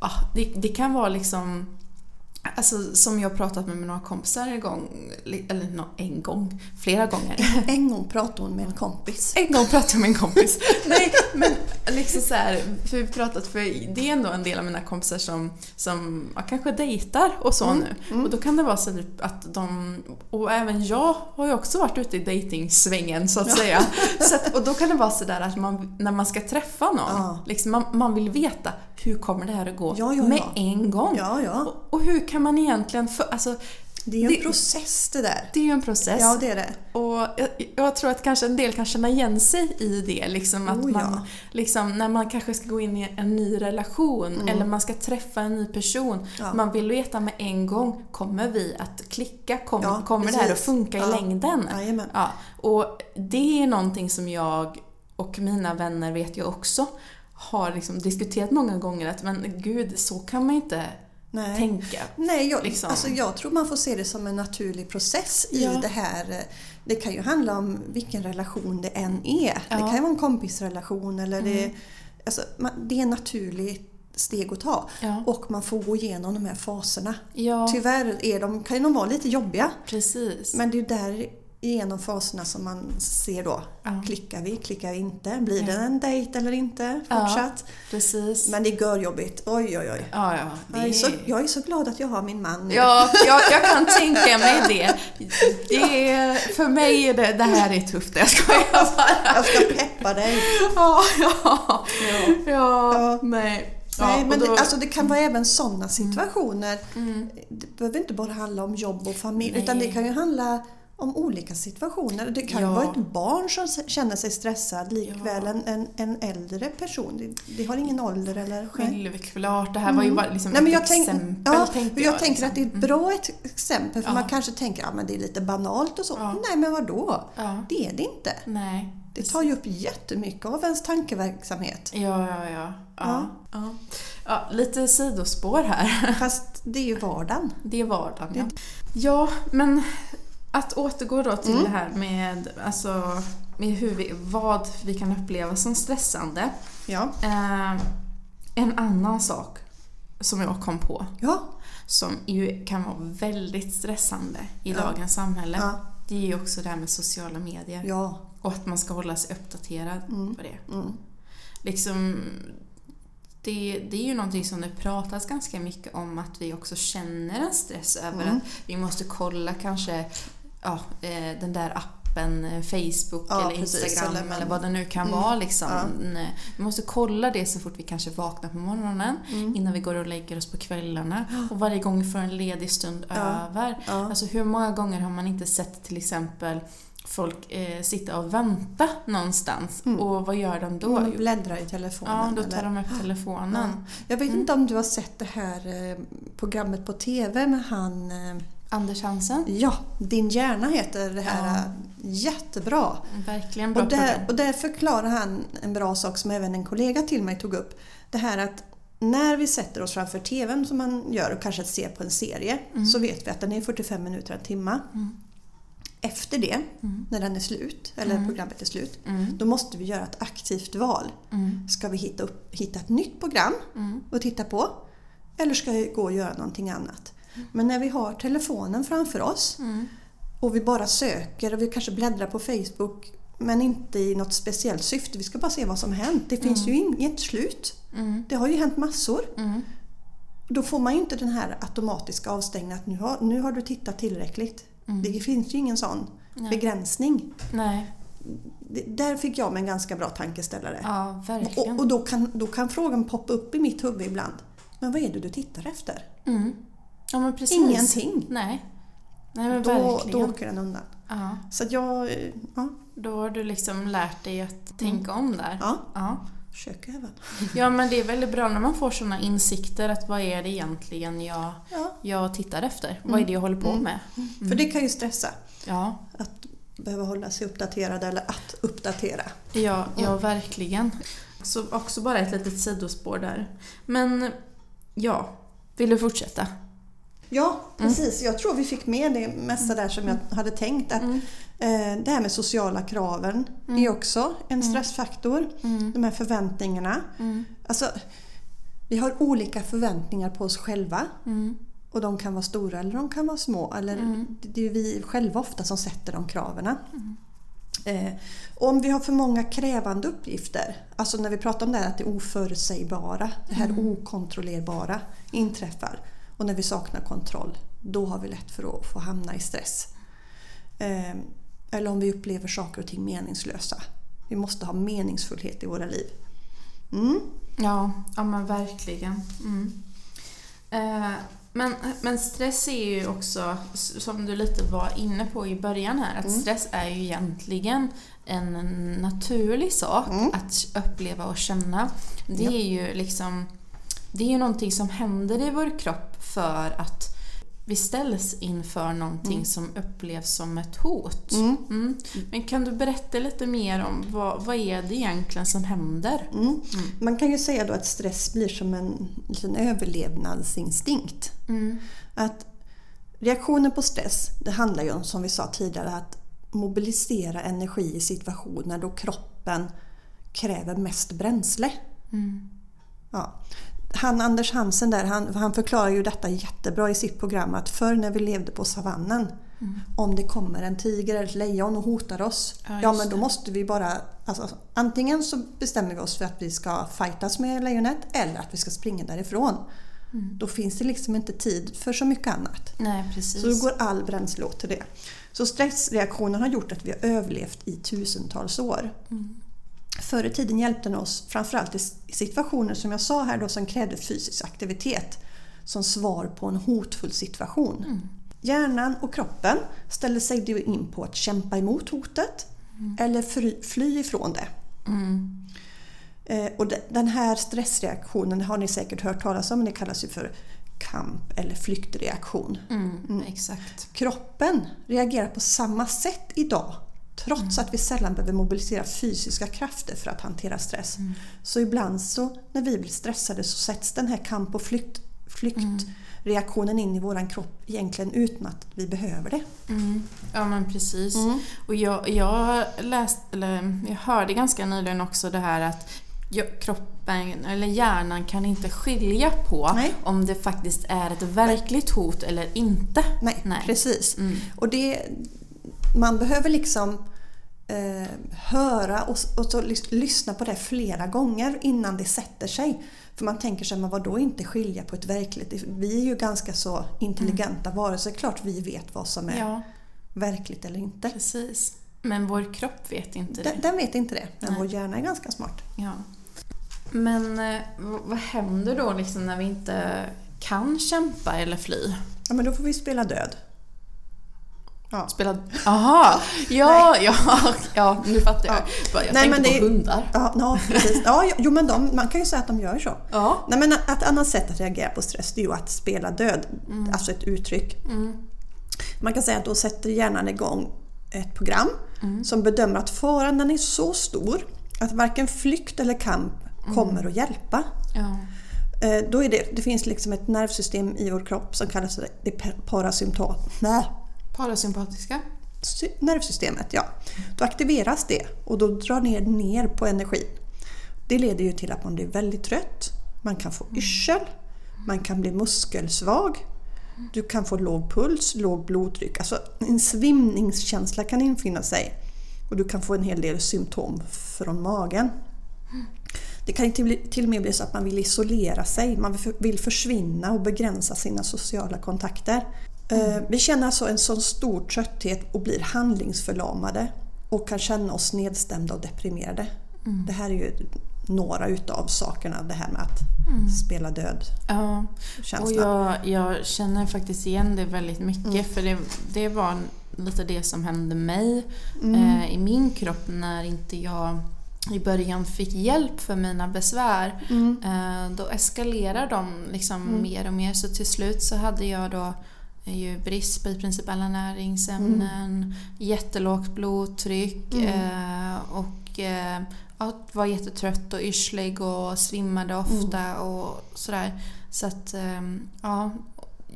Ja, det, det kan vara liksom Alltså som jag pratat med några kompisar en gång, eller nå- en gång, flera gånger. En gång pratade hon med en kompis. En gång pratade jag med en kompis. Nej, men liksom så här, för vi pratat, för det är ändå en del av mina kompisar som, som ja, kanske dejtar och så Mm, nu. Och då kan det vara så typ att de, och även jag har ju också varit ute i dejtingsvängen så att säga. Så att, och då kan det vara så där att man, när man ska träffa någon, Ja. liksom man, man vill veta hur kommer det här att gå Ja, ja, med ja. en gång. Ja, ja. Och, och hur kan man egentligen, för, alltså Det är ju en Det- process det där. det är ju en process. Ja, det är det. Och jag, jag tror att kanske en del kan känna igen sig i det. Liksom, att Oh, man, liksom, när man kanske ska gå in i en ny relation eller man ska träffa en ny person. Mm. Man vill veta med en gång, kommer vi att klicka? Kom, Ja, kommer det här att precis. funka i längden? Ja, och det är någonting som jag och mina vänner vet jag också har liksom diskuterat många gånger att men gud, så kan man inte Nej. tänka. Nej, jag, liksom. alltså jag tror man får se det som en naturlig process i Ja. det här. Det kan ju handla om vilken relation det än är. Det Ja. kan ju vara en kompisrelation eller det, Mm. alltså, man, det är en naturlig steg att ta. Ja. Och man får gå igenom de här faserna. Ja, Tyvärr är de, kan de vara lite jobbiga. precis. Men det är där genom faserna som man ser då. Ja. Klickar vi, klickar vi inte? Blir det Ja. en dejt eller inte? Ja. Fortsatt. precis. Men det är görjobbigt. Oj, oj, oj. ja, ja, det Jag är, så, jag är så glad att jag har min man nu. Ja, jag, jag kan tänka mig det. det är, för mig är det, det här är tufft, jag skojar bara. Jag ska peppa dig. Ja, ja, Ja. ja, Ja. nej. Ja, Nej, men då- det, alltså det kan vara även sådana situationer. Mm. Det behöver inte bara handla om jobb och familj Nej. utan det kan ju handla om olika situationer. Det kan Ja. vara ett barn som känner sig stressad likväl Ja. en, en, en äldre person. Det, det har ingen ålder eller... nej. Självklart, det här var ju bara liksom Nej, men ett jag tänk, exempel ja, tänkte jag, tänker att det är ett liksom. bra ett exempel för Ja. man kanske tänker att men det är lite banalt och så. Nej men vadå? Ja, Det är det inte. nej. Det tar ju upp jättemycket av ens tankeverksamhet. Ja, ja, ja. ja. Ja. ja. ja lite sidospår här. Fast det är ju vardagen. Det är vardagen, ja. Ja, men att återgå då till Mm. det här med, alltså, med hur vi, vad vi kan uppleva som stressande. Ja. Eh, en annan sak som jag kom på, Ja. som ju kan vara väldigt stressande i Ja. dagens samhälle, Ja. det är ju också det här med sociala medier. Ja. Och att man ska hålla sig uppdaterad Mm. på det. Mm. Liksom, det, det är ju någonting som det pratas ganska mycket om att vi också känner en stress över Mm. att vi måste kolla kanske ja, eh, den där appen, eh, Facebook Ja, eller precis, Instagram eller eller, vad det nu kan Mm. vara. Liksom. Ja. Nej, Vi måste kolla det så fort vi kanske vaknar på morgonen Mm. innan vi går och lägger oss på kvällarna och varje gång vi får en ledig stund över. Alltså hur många gånger har man inte sett till exempel folk eh, sitta och vänta någonstans Mm. och vad gör de då? Jo, bläddrar i telefonen. Ja, då tar eller- de upp telefonen. Ja. Jag vet Mm. inte om du har sett det här eh, programmet på TV med han... eh, Anders Hansen, Ja, Din hjärna heter det här. Ja. Jättebra. verkligen bra Och program. där, och där förklarar han en bra sak som även en kollega till mig tog upp. Det här att när vi sätter oss framför TVn som man gör och kanske ser på en serie Mm. så vet vi att den är 45 minuter, en timme. Mm. Efter det, Mm. när den är slut, eller Mm. programmet är slut, Mm. då måste vi göra ett aktivt val. Mm. Ska vi hitta, upp, hitta ett nytt program Mm. och titta på? Eller ska vi gå och göra någonting annat? Men när vi har telefonen framför oss Mm. och vi bara söker och vi kanske bläddrar på Facebook men inte i något speciellt syfte. Vi ska bara se vad som hänt. Det finns ju inget slut. Mm. Det har ju hänt massor. Mm. Då får man ju inte den här automatiska avstängningen att nu har, nu har du tittat tillräckligt. Mm. Det finns ju ingen sån Nej. begränsning. Nej, där fick jag mig en ganska bra tankeställare. ja och och då, kan, då kan frågan poppa upp i mitt huvud ibland. Men vad är det du tittar efter? Mm. Ja men precis. Ingenting. Nej. Nej men Då, verkligen. då åker den undan. Ja. Så att jag... eh, Ja, Då har du liksom lärt dig att tänka om där. ja Ja. försöker även. ja men det är väldigt bra när man får sådana insikter att vad är det egentligen jag, Ja. jag tittar efter? Vad är det jag håller på Mm. med? För det kan ju stressa. Ja, Att behöva hålla sig uppdaterad eller att uppdatera. ja, ja verkligen. så också bara ett litet sidospår där. Men ja, vill du fortsätta? Ja, precis. Jag tror vi fick med det mesta där som jag hade tänkt. Att Mm. eh, Det här med sociala kraven är också en stressfaktor. Mm. De här förväntningarna. Alltså, vi har olika förväntningar på oss själva. Mm. Och de kan vara stora eller de kan vara små. Eller Det det är vi själva ofta som sätter de kraven. Eh, och om vi har för många krävande uppgifter, alltså när vi pratar om det här att det oförutsägbara, det här okontrollerbara inträffar och när vi saknar kontroll, då har vi lätt för att få hamna i stress. Eh, eller om vi upplever saker och ting meningslösa. Vi måste ha meningsfullhet i våra liv. Mm. Ja, ja men verkligen. Mm. Eh, men, men stress är ju också, som du lite var inne på i början här, att stress är ju egentligen en naturlig sak att uppleva och känna. Det Ja. är ju liksom, det är ju någonting som händer i vår kropp för att vi ställs inför någonting som upplevs som ett hot. Mm. Mm. Men kan du berätta lite mer om vad, vad är det egentligen som händer? Mm. Man kan ju säga då att stress blir som en liten överlevnadsinstinkt. Mm. Att reaktionen på stress, det handlar ju om som vi sa tidigare att mobilisera energi i situationer då kroppen kräver mest bränsle. Mm. Ja. Han Anders Hansen där, han, han förklarar ju detta jättebra i sitt program att förr när vi levde på savannen om det kommer en tiger eller ett lejon och hotar oss, Ja, ja, men då måste vi bara... Alltså, antingen så bestämmer vi oss för att vi ska fightas med lejonet eller att vi ska springa därifrån. Då finns det liksom inte tid för så mycket annat. Nej, precis. Så då går all bränsle åt till det. Så stressreaktionen har gjort att vi har överlevt i tusentals år. Förr i tiden hjälpte den oss framförallt i situationer som jag sa här då som krävde fysisk aktivitet som svar på en hotfull situation. Hjärnan och kroppen ställer sig då in på att kämpa emot hotet eller fly, fly ifrån det. Mm. Eh, och de- den här stressreaktionen har ni säkert hört talas om, men det kallas ju för kamp eller flyktreaktion. Mm, Exakt. Kroppen reagerar på samma sätt idag trots att vi sällan behöver mobilisera fysiska krafter för att hantera stress. Så ibland så när vi blir stressade så sätts den här kamp och flykt, flyktreaktionen in i våran kropp egentligen utan att vi behöver det. Mm. Ja men precis. Och jag, jag läste, eller jag hörde ganska nyligen också det här att kroppen eller hjärnan kan inte skilja på Nej. om det faktiskt är ett verkligt hot eller inte. Nej, Nej. precis. Mm. Och det, man behöver liksom eh, höra och, och så lys- lyssna på det flera gånger innan det sätter sig. För man tänker sig, men vadå inte skilja på ett verkligt? Vi är ju ganska så intelligenta varelser, klart vi vet vad som är Ja, verkligt eller inte. precis. Men vår kropp vet inte det. Den, den vet inte det, men Nej. vår hjärna är ganska smart. Ja. Men eh, vad händer då liksom när vi inte kan kämpa eller fly? Ja, men då får vi spela död. Ja. Spela... Aha! Ja, ja, ja, nu fattar jag. Ja. Jag Nej, tänkte men det- på hundar. Ja, ja, precis. Ja, jo, men de, man kan ju säga att de gör så. Ja. Nej, men ett annat sätt att reagera på stress det är ju att spela död, alltså ett uttryck. Mm. Man kan säga att då sätter hjärnan igång ett program Mm. som bedömer att faran den är så stor att varken flykt eller kamp kommer att hjälpa. Ja. Eh, Då är det, det finns liksom ett nervsystem i vår kropp som kallas det parasympatat, nej, Parasympatiska. sy- nervsystemet. Ja. Då aktiveras det och då drar ner, ner på energin. Det leder ju till att man blir väldigt trött, man kan få yrsel, man kan bli muskelsvag, du kan få låg puls, låg blodtryck. Alltså en svimningskänsla kan infinna sig och du kan få en hel del symptom från magen. Det kan till och med bli så att man vill isolera sig, man vill försvinna och begränsa sina sociala kontakter. Eh, Vi känner alltså en sån stor trötthet och blir handlingsförlamade och kan känna oss nedstämda och deprimerade. Det här är ju några utav sakerna, det här med att spela död Ja, och känslan. jag, jag känner faktiskt igen det väldigt mycket för det, det var lite det som hände mig eh, i min kropp när inte jag i början fick hjälp för mina besvär. Eh, då eskalerar de liksom mer och mer så till slut så hade jag då eh, ju brist på i princip alla näringsämnen, jättelågt blodtryck eh, och eh, ja, var jättetrött och yrslig och svimmade ofta och sådär. Så att, ehm, ja.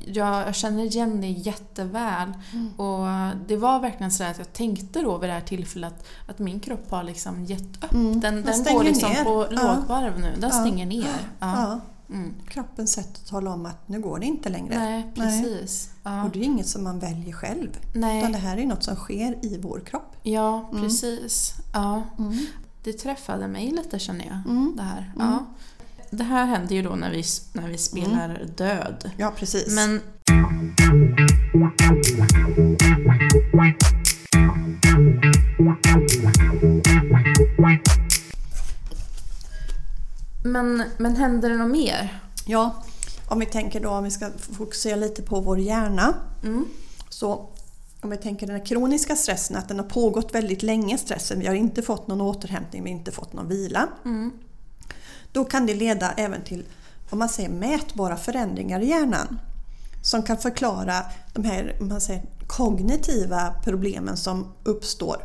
Jag, känner igen det jätteväl. Mm. Och det var verkligen så att jag tänkte då vid det här tillfället att min kropp har liksom gett upp. Mm. Den, Den den går liksom ner. på Ja. lågvarv nu. Den Ja. stänger ner. Ja. Mm. kroppens sätt att tala om att nu går det inte längre. Nej, precis. Ja. Och det är inget som man väljer själv. Utan Nej. det här är något som sker i vår kropp. Ja, precis. Ja. Mm. Det träffade mig lite känner jag. Mm. Det här. Mm. Ja. Det här händer ju då när vi, när vi spelar död. Ja, precis. Men Men, men händer det något mer? Ja, om vi tänker då om vi ska fokusera lite på vår hjärna. Mm. Så om vi tänker den här kroniska stressen, att den har pågått väldigt länge stressen. Vi har inte fått någon återhämtning, vi har inte fått någon vila. Mm. Då kan det leda även till om man säger, mätbara förändringar i hjärnan. Som kan förklara de här man säger, kognitiva problemen som uppstår.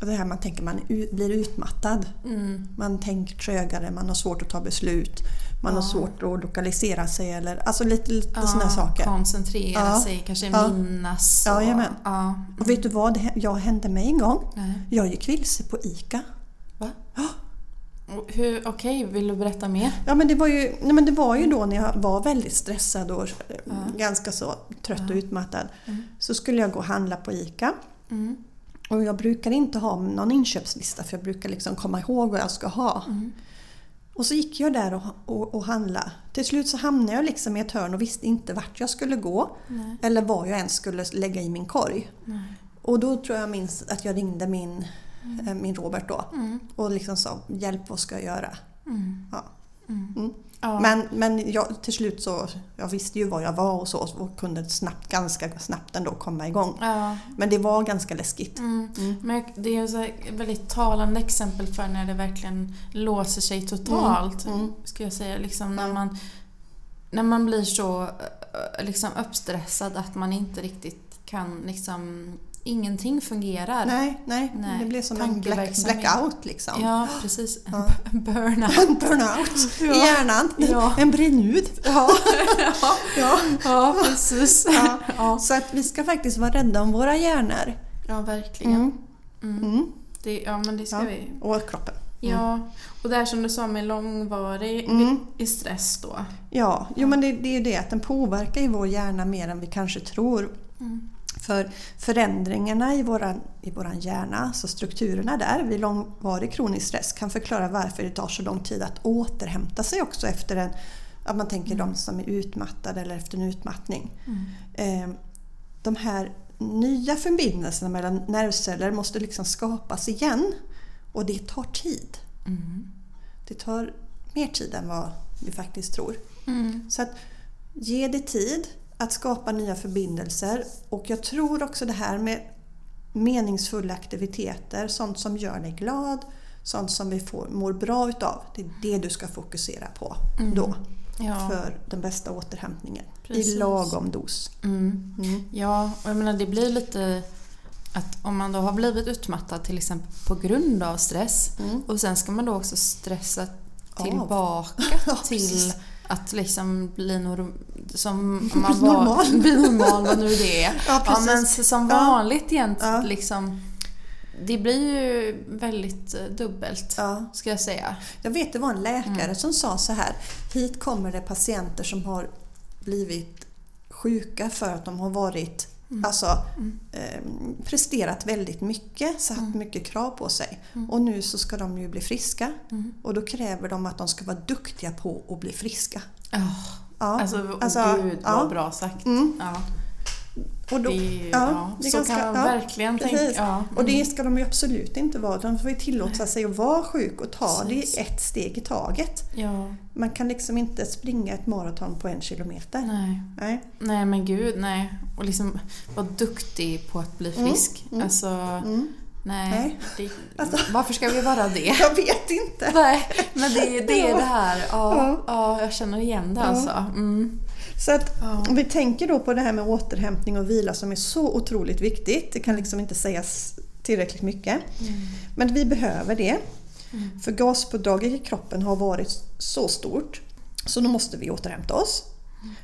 Det här man tänker man blir utmattad. Mm. Man tänker trögare, man har svårt att ta beslut, man har Ja. svårt att lokalisera sig eller alltså lite, lite Ja, sådana saker. Koncentrera Ja. sig, kanske Ja. minnas. Ja, och- jajamän. ja. Och vet du vad det jag hände mig en gång? Nej. Jag gick vilse på ICA. Va? Hur, Okej, vill du berätta mer? Ja men det var ju, nej, men det var ju då när jag var väldigt stressad och ganska så trött och utmattad. Mm. Så skulle jag gå och handla på ICA. Mm. Och jag brukar inte ha någon inköpslista för jag brukar liksom komma ihåg vad jag ska ha. Mm. Och så gick jag där och, och, och handla. Till slut så hamnade jag liksom i ett hörn och visste inte vart jag skulle gå. Nej. Eller vad jag ens skulle lägga i min korg. Nej. Och då tror jag minns att jag ringde min, eh, min Robert då. Mm. Och liksom sa hjälp vad ska jag göra? Mm. Ja. Mm. Mm. Ja. Men, men jag, till slut så jag visste ju var jag var och så och kunde snabbt, ganska snabbt ändå komma igång. ja. Men det var ganska läskigt. Mm. Mm. Men det är ett väldigt talande exempel för när det verkligen låser sig totalt. Mm, mm. Ska jag säga. Liksom när, Ja. man, när man blir så eh, liksom uppstressad att man inte riktigt kan liksom... Ingenting fungerar. Nej, nej, Nej, det blev som en black, blackout liksom. Ja, precis. Ja. Burnout. En burnout i Ja. hjärnan. Ja. En brinnud. Ja. ja. Ja, precis. Ja. Ja, Så att vi ska faktiskt vara rädda om våra hjärnor. ja verkligen. Mm. Mm. Mm. Det, ja, men det ska Ja. vi. Och kroppen. Ja, och det här som du sa med långvarig Mm. i stress då. Ja, jo men det, det är ju det att den påverkar ju vår hjärna mer än vi kanske tror. Mm. För förändringarna i våran, i våran hjärna, så strukturerna där vid långvarig kronisk stress kan förklara varför det tar så lång tid att återhämta sig också efter en, att man tänker de som är utmattade eller efter en utmattning. Mm. Eh, de här nya förbindelserna mellan nervceller måste liksom skapas igen och det tar tid. Mm. Det tar mer tid än vad vi faktiskt tror. Mm. Så att ge det tid att skapa nya förbindelser och jag tror också det här med meningsfulla aktiviteter, sånt som gör dig glad, sånt som vi får, mår bra utav. Det är det du ska fokusera på Mm. då Ja. för den bästa återhämtningen. Precis. I lagom dos. Mm. Mm. Ja, och jag menar det blir lite att om man då har blivit utmattad till exempel på grund av stress Mm. och sen ska man då också stressa tillbaka Ja, till. Att liksom bli norm, som man var, normal. bli normal, vad nu det är. Ja, Ja, men som Ja. vanligt egentligen Ja. liksom. Det blir ju väldigt eh, dubbelt, Ja. ska jag säga. Jag vet det var en läkare Mm. som sa så här. Hit kommer det patienter som har blivit sjuka för att de har varit Mm. Alltså eh, presterat väldigt mycket, satt Mm. mycket krav på sig. Mm. Och nu så ska de ju bli friska. Mm. Och då kräver de att de ska vara duktiga på att bli friska. Ja, Ja. alltså, alltså, gud vad ja. bra sagt. Mm. Ja, Och, då, det, ja, det så ganska- kan man verkligen tänka. Ja, och det mm. ska de ju absolut inte vara. De får ju tillåta sig att vara sjuk och ta Precis. det ett steg i taget. ja, Man kan liksom inte springa ett maraton på en kilometer. nej. Nej. nej men gud nej. Och liksom vara duktig på att bli Mm, frisk. mm. Alltså, Mm. nej. Nej. Det, Alltså- Varför ska vi vara det? Jag vet inte. nej, men det, det är det här. Ja, Ja. ja. jag känner igen det Ja. alltså. Mm. Så att Ja. om vi tänker då på det här med återhämtning och vila som är så otroligt viktigt. Det kan liksom inte sägas tillräckligt mycket. Mm. Men vi behöver det. För gaspådraget i kroppen har varit så stort så nu måste vi återhämta oss.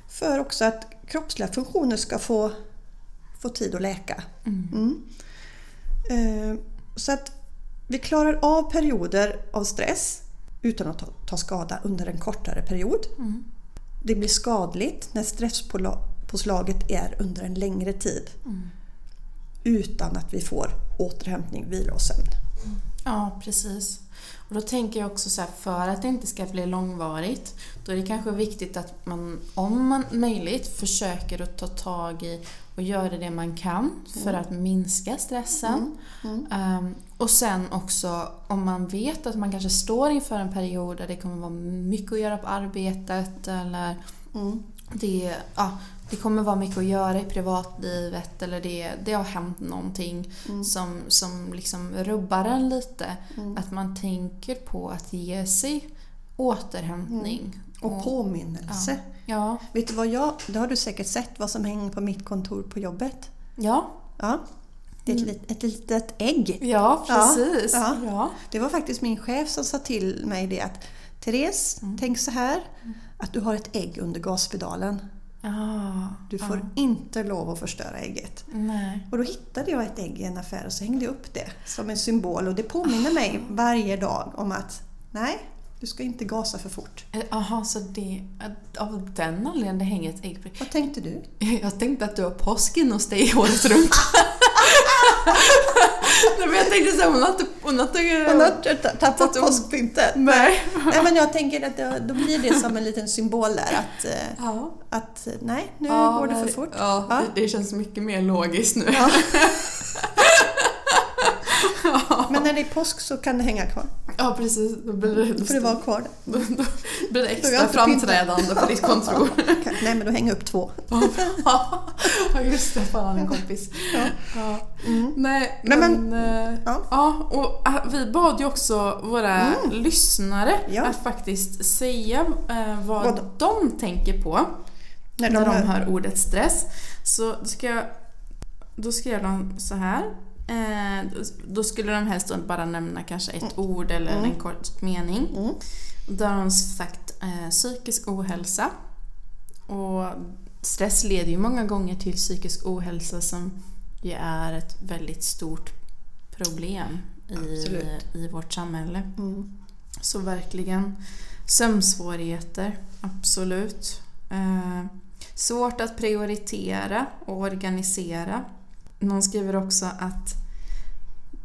För också att kroppsliga funktioner ska få, få tid att läka. Mm. Eh, Så att vi klarar av perioder av stress utan att ta, ta skada under en kortare period. Mm. Det blir skadligt när stresspåslaget är under en längre tid. Utan att vi får återhämtning, vila och sömn. Ja, precis. Och då tänker jag också så här, för att det inte ska bli långvarigt, då är det kanske viktigt att man, om man möjligt, försöker att ta tag i och göra det man kan för att minska stressen. Ehm, och sen också om man vet att man kanske står inför en period där det kommer vara mycket att göra på arbetet eller det, ja, det kommer vara mycket att göra i privatlivet eller det, det har hänt någonting som, som liksom rubbar en lite. Att man tänker på att ge sig återhämtning. Och påminnelse. Ja. Vet du vad jag, det har du säkert sett vad som hänger på mitt kontor på jobbet? Ja, Ja, det är ett, lit- ett litet ägg. ja precis. Ja, Ja. ja. Det var faktiskt min chef som sa till mig det att Therese, tänk så här att du har ett ägg under gaspedalen. Ah, Du får inte lov att förstöra ägget. nej. Och då hittade jag ett ägg i en affär och så hängde jag upp det som en symbol och det påminner mig varje dag om att nej, du ska inte gasa för fort. Jaha, så det, av den anledningen det hänger ett ägg på Vad tänkte du? Jag tänkte att du har påsk inne hos dig året runt. Nej, men jag tänkte såhär, hon har inte... Hon har inte Hon har tappat påskpyntet. Nej. Nej men jag tänker att då, då blir det som en liten symbol där att, eh, Ja. att eh, nej, nu Ja, går det för fort. Ja, Ja. Det, det känns mycket mer logiskt nu. Men när det är påsk så kan det hänga kvar. Ja, precis. Då blir det, Då får det vara kvar. då, då blir det extra framträdande på ditt kontor. Nej men då hänger jag upp två. ja, just det. Fan, en kompis. Ja. Ja. Mm. Nej, Nej, men... men- eh, Ja. Ja, och äh, vi bad ju också våra lyssnare Ja. att faktiskt säga eh, vad, Vad- de tänker på När när de de hör- ordet stress. Så ska jag, då skrev de så här. Eh, då- skulle de helst bara nämna kanske ett ord eller en kort mening. Mm. Då har de sagt eh, psykisk ohälsa. Och stress leder ju många gånger till psykisk ohälsa som ju är ett väldigt stort problem i, i vårt samhälle. Mm. Så verkligen. Sömnsvårigheter, absolut. Eh, svårt att prioritera och organisera. Någon skriver också att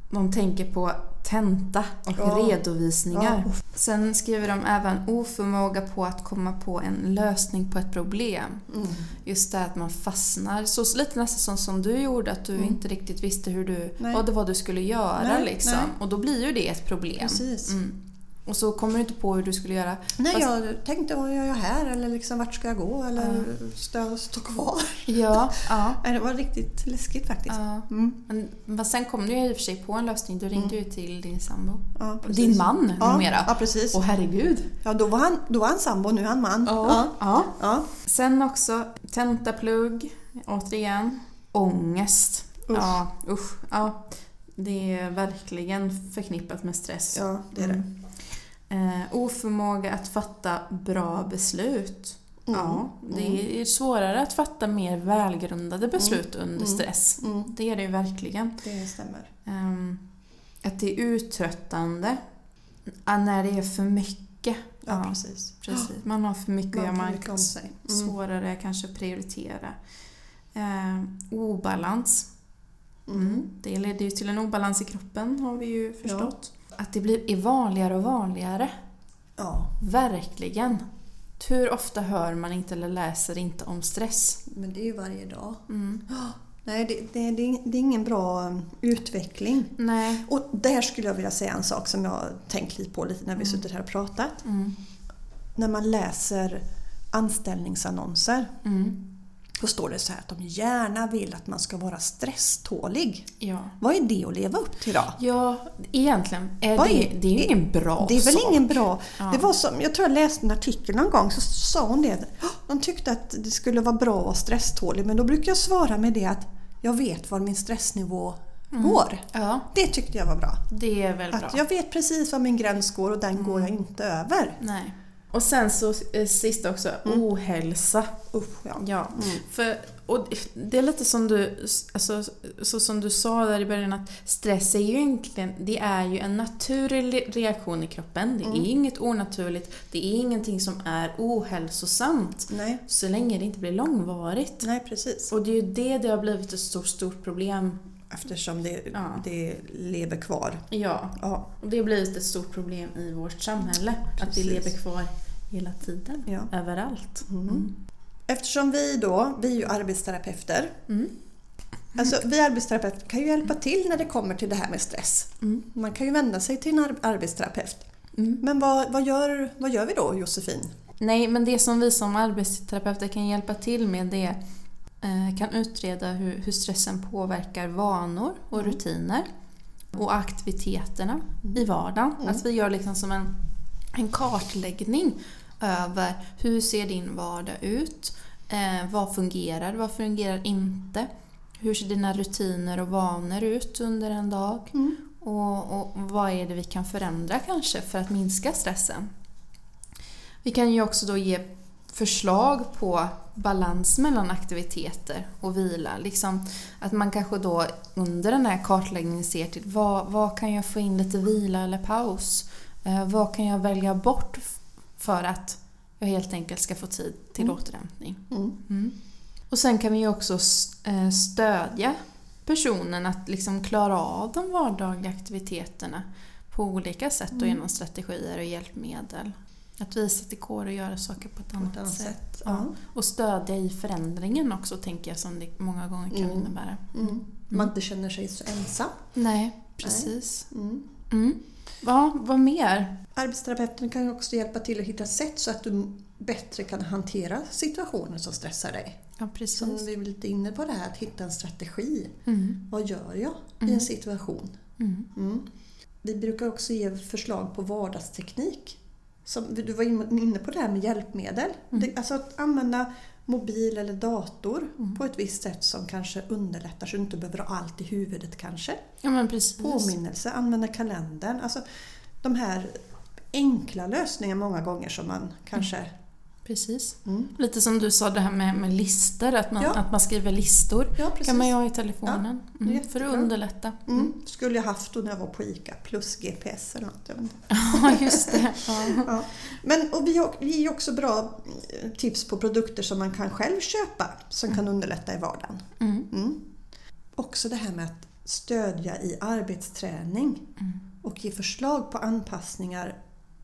de tänker på tenta och Ja. redovisningar. Ja, Sen skriver de även oförmåga på att komma på en lösning på ett problem. Mm. Just det att man fastnar. Så lite nästan som, som du gjorde, att du inte riktigt visste hur du, Nej. vad det var du skulle göra. Nej, liksom. nej. Och då blir ju det ett problem. Precis. Mm. Och så kommer du inte på hur du skulle göra. Nej, Fast- jag tänkte vad gör jag här eller liksom vart ska jag gå eller ska jag stå kvar? Ja. Nej, det var riktigt läskigt faktiskt. ja. Mm. Men, men sen kom du i och för sig på en lösning. Du ringde ju till din sambo. Ja. Din man ja, numera. Ja, precis. Åh herregud. Ja, då var han, då var han sambo, nu är han man. Ja. ja. Ja. Sen också tentaplugg, återigen. Ångest. Usch. Ja, usch. Ja. Det är verkligen förknippat med stress. ja, det är det. Mm. Eh, oförmåga att fatta bra beslut. Mm. Ja, det är svårare att fatta mer välgrundade beslut under Mm. stress. Mm. Det är det ju verkligen. Det stämmer. Ehm, att det är uttröttande. Ja, när det är för mycket. Ja, precis. precis. Man har för mycket att göra. Man sig. Mm. svårare kanske att prioritera. Ehm, obalans. Mm. Det leder ju till en obalans i kroppen har vi ju förstått. Att det blir är vanligare och vanligare. Ja, Verkligen. Hur ofta hör man inte eller läser inte om stress? men det är ju varje dag. Mm. Nej, det, det, det, är- det är ingen bra um, utveckling. Nej. Och där skulle jag vilja säga en sak som jag tänkt lite på lite när vi suttit här och pratat. Mm. När man läser anställningsannonser Mm. Då står det så här att de gärna vill att man ska vara stresstålig. Ja. Vad är det att leva upp till då? Ja, egentligen är Vad det, är- det är ju ingen bra Det är väl sak. ingen bra... Ja. Det var som, jag tror jag läste en artikel någon gång så sa hon det. "Åh, De tyckte att det skulle vara bra att vara stresstålig men då brukar jag svara med det att jag vet var min stressnivå går. Ja, Det tyckte jag var bra. det är väl bra. Att jag vet precis var min gräns går och den går jag inte över. Nej. Och sen så eh, sist också, ohälsa. Usch, ja. Ja, för, och det är lite som du, alltså, så som du sa där i början att stress är ju egentligen, det är ju en naturlig reaktion i kroppen. Det är inget onaturligt, det är ingenting som är ohälsosamt. Nej, Så länge det inte blir långvarigt. nej precis. Och det är ju det det har blivit ett stort, stort problem. Eftersom det, Ja. det lever kvar. Ja, Ja, och det har blivit ett stort problem i vårt samhälle. Att det Precis. lever kvar hela tiden. ja. Överallt. Mm. Eftersom vi då, vi är ju arbetsterapeuter. Mm. Alltså vi arbetsterapeuter kan ju hjälpa till när det kommer till det här med stress. Mm. Man kan ju vända sig till en ar- arbetsterapeut. Mm. Men vad, vad, gör, vad gör vi då Josefin? Nej, men det som vi som arbetsterapeuter kan hjälpa till med det eh, kan utreda hur, hur stressen påverkar vanor och rutiner och aktiviteterna i vardagen. Att vi gör liksom som en, en kartläggning över hur ser din vardag ut? Eh, vad fungerar? Vad fungerar inte? Hur ser dina rutiner och vanor ut under en dag? Och, och vad är det vi kan förändra kanske för att minska stressen? Vi kan ju också då ge förslag på balans mellan aktiviteter och vila. Liksom att man kanske då under den här kartläggningen ser till vad, vad kan jag få in lite vila eller paus? Eh, vad kan jag välja bort för att jag helt enkelt ska få tid till återhämtning? Mm. Mm. Och sen kan vi ju också eh, stödja personen att liksom klara av de vardagliga aktiviteterna på olika sätt och genom strategier och hjälpmedel. Att visa att det går att göra saker på ett annat, På ett annat sätt. sätt. Ja. Och stödja i förändringen också tänker jag som det många gånger kan Mm. innebära. Mm. Man inte känner sig så ensam. Nej, precis. Mm. Mm. Ja, vad mer? Arbetsterapeuten kan också hjälpa till att hitta sätt så att du bättre kan hantera situationer som stressar dig. Ja, Som precis. vi är lite inne på det här, att hitta en strategi. Mm. Vad gör jag i Mm. en situation? Mm. Mm. Vi brukar också ge förslag på vardagsteknik. Som, du var in- inne på det här med hjälpmedel. Mm. Det, alltså att använda mobil eller dator på ett visst sätt som kanske underlättar så du inte behöver ha allt i huvudet kanske. Ja. Påminnelse, använda kalendern. Alltså de här enkla lösningar många gånger som man kanske... Precis. Mm. Lite som du sa det här med, med listor, att man, Ja. att man skriver listor. Ja, kan man ju ha i telefonen. Ja, mm, för att underlätta. Mm. Skulle jag haft då när jag var på ICA plus GPS eller något. Ja, just det. Ja. Men, och vi, har, vi ger också bra eh, tips på produkter som man kan själv köpa som kan underlätta i vardagen. Mm. Mm. Också det här med att stödja i arbetsträning Mm. och ge förslag på anpassningar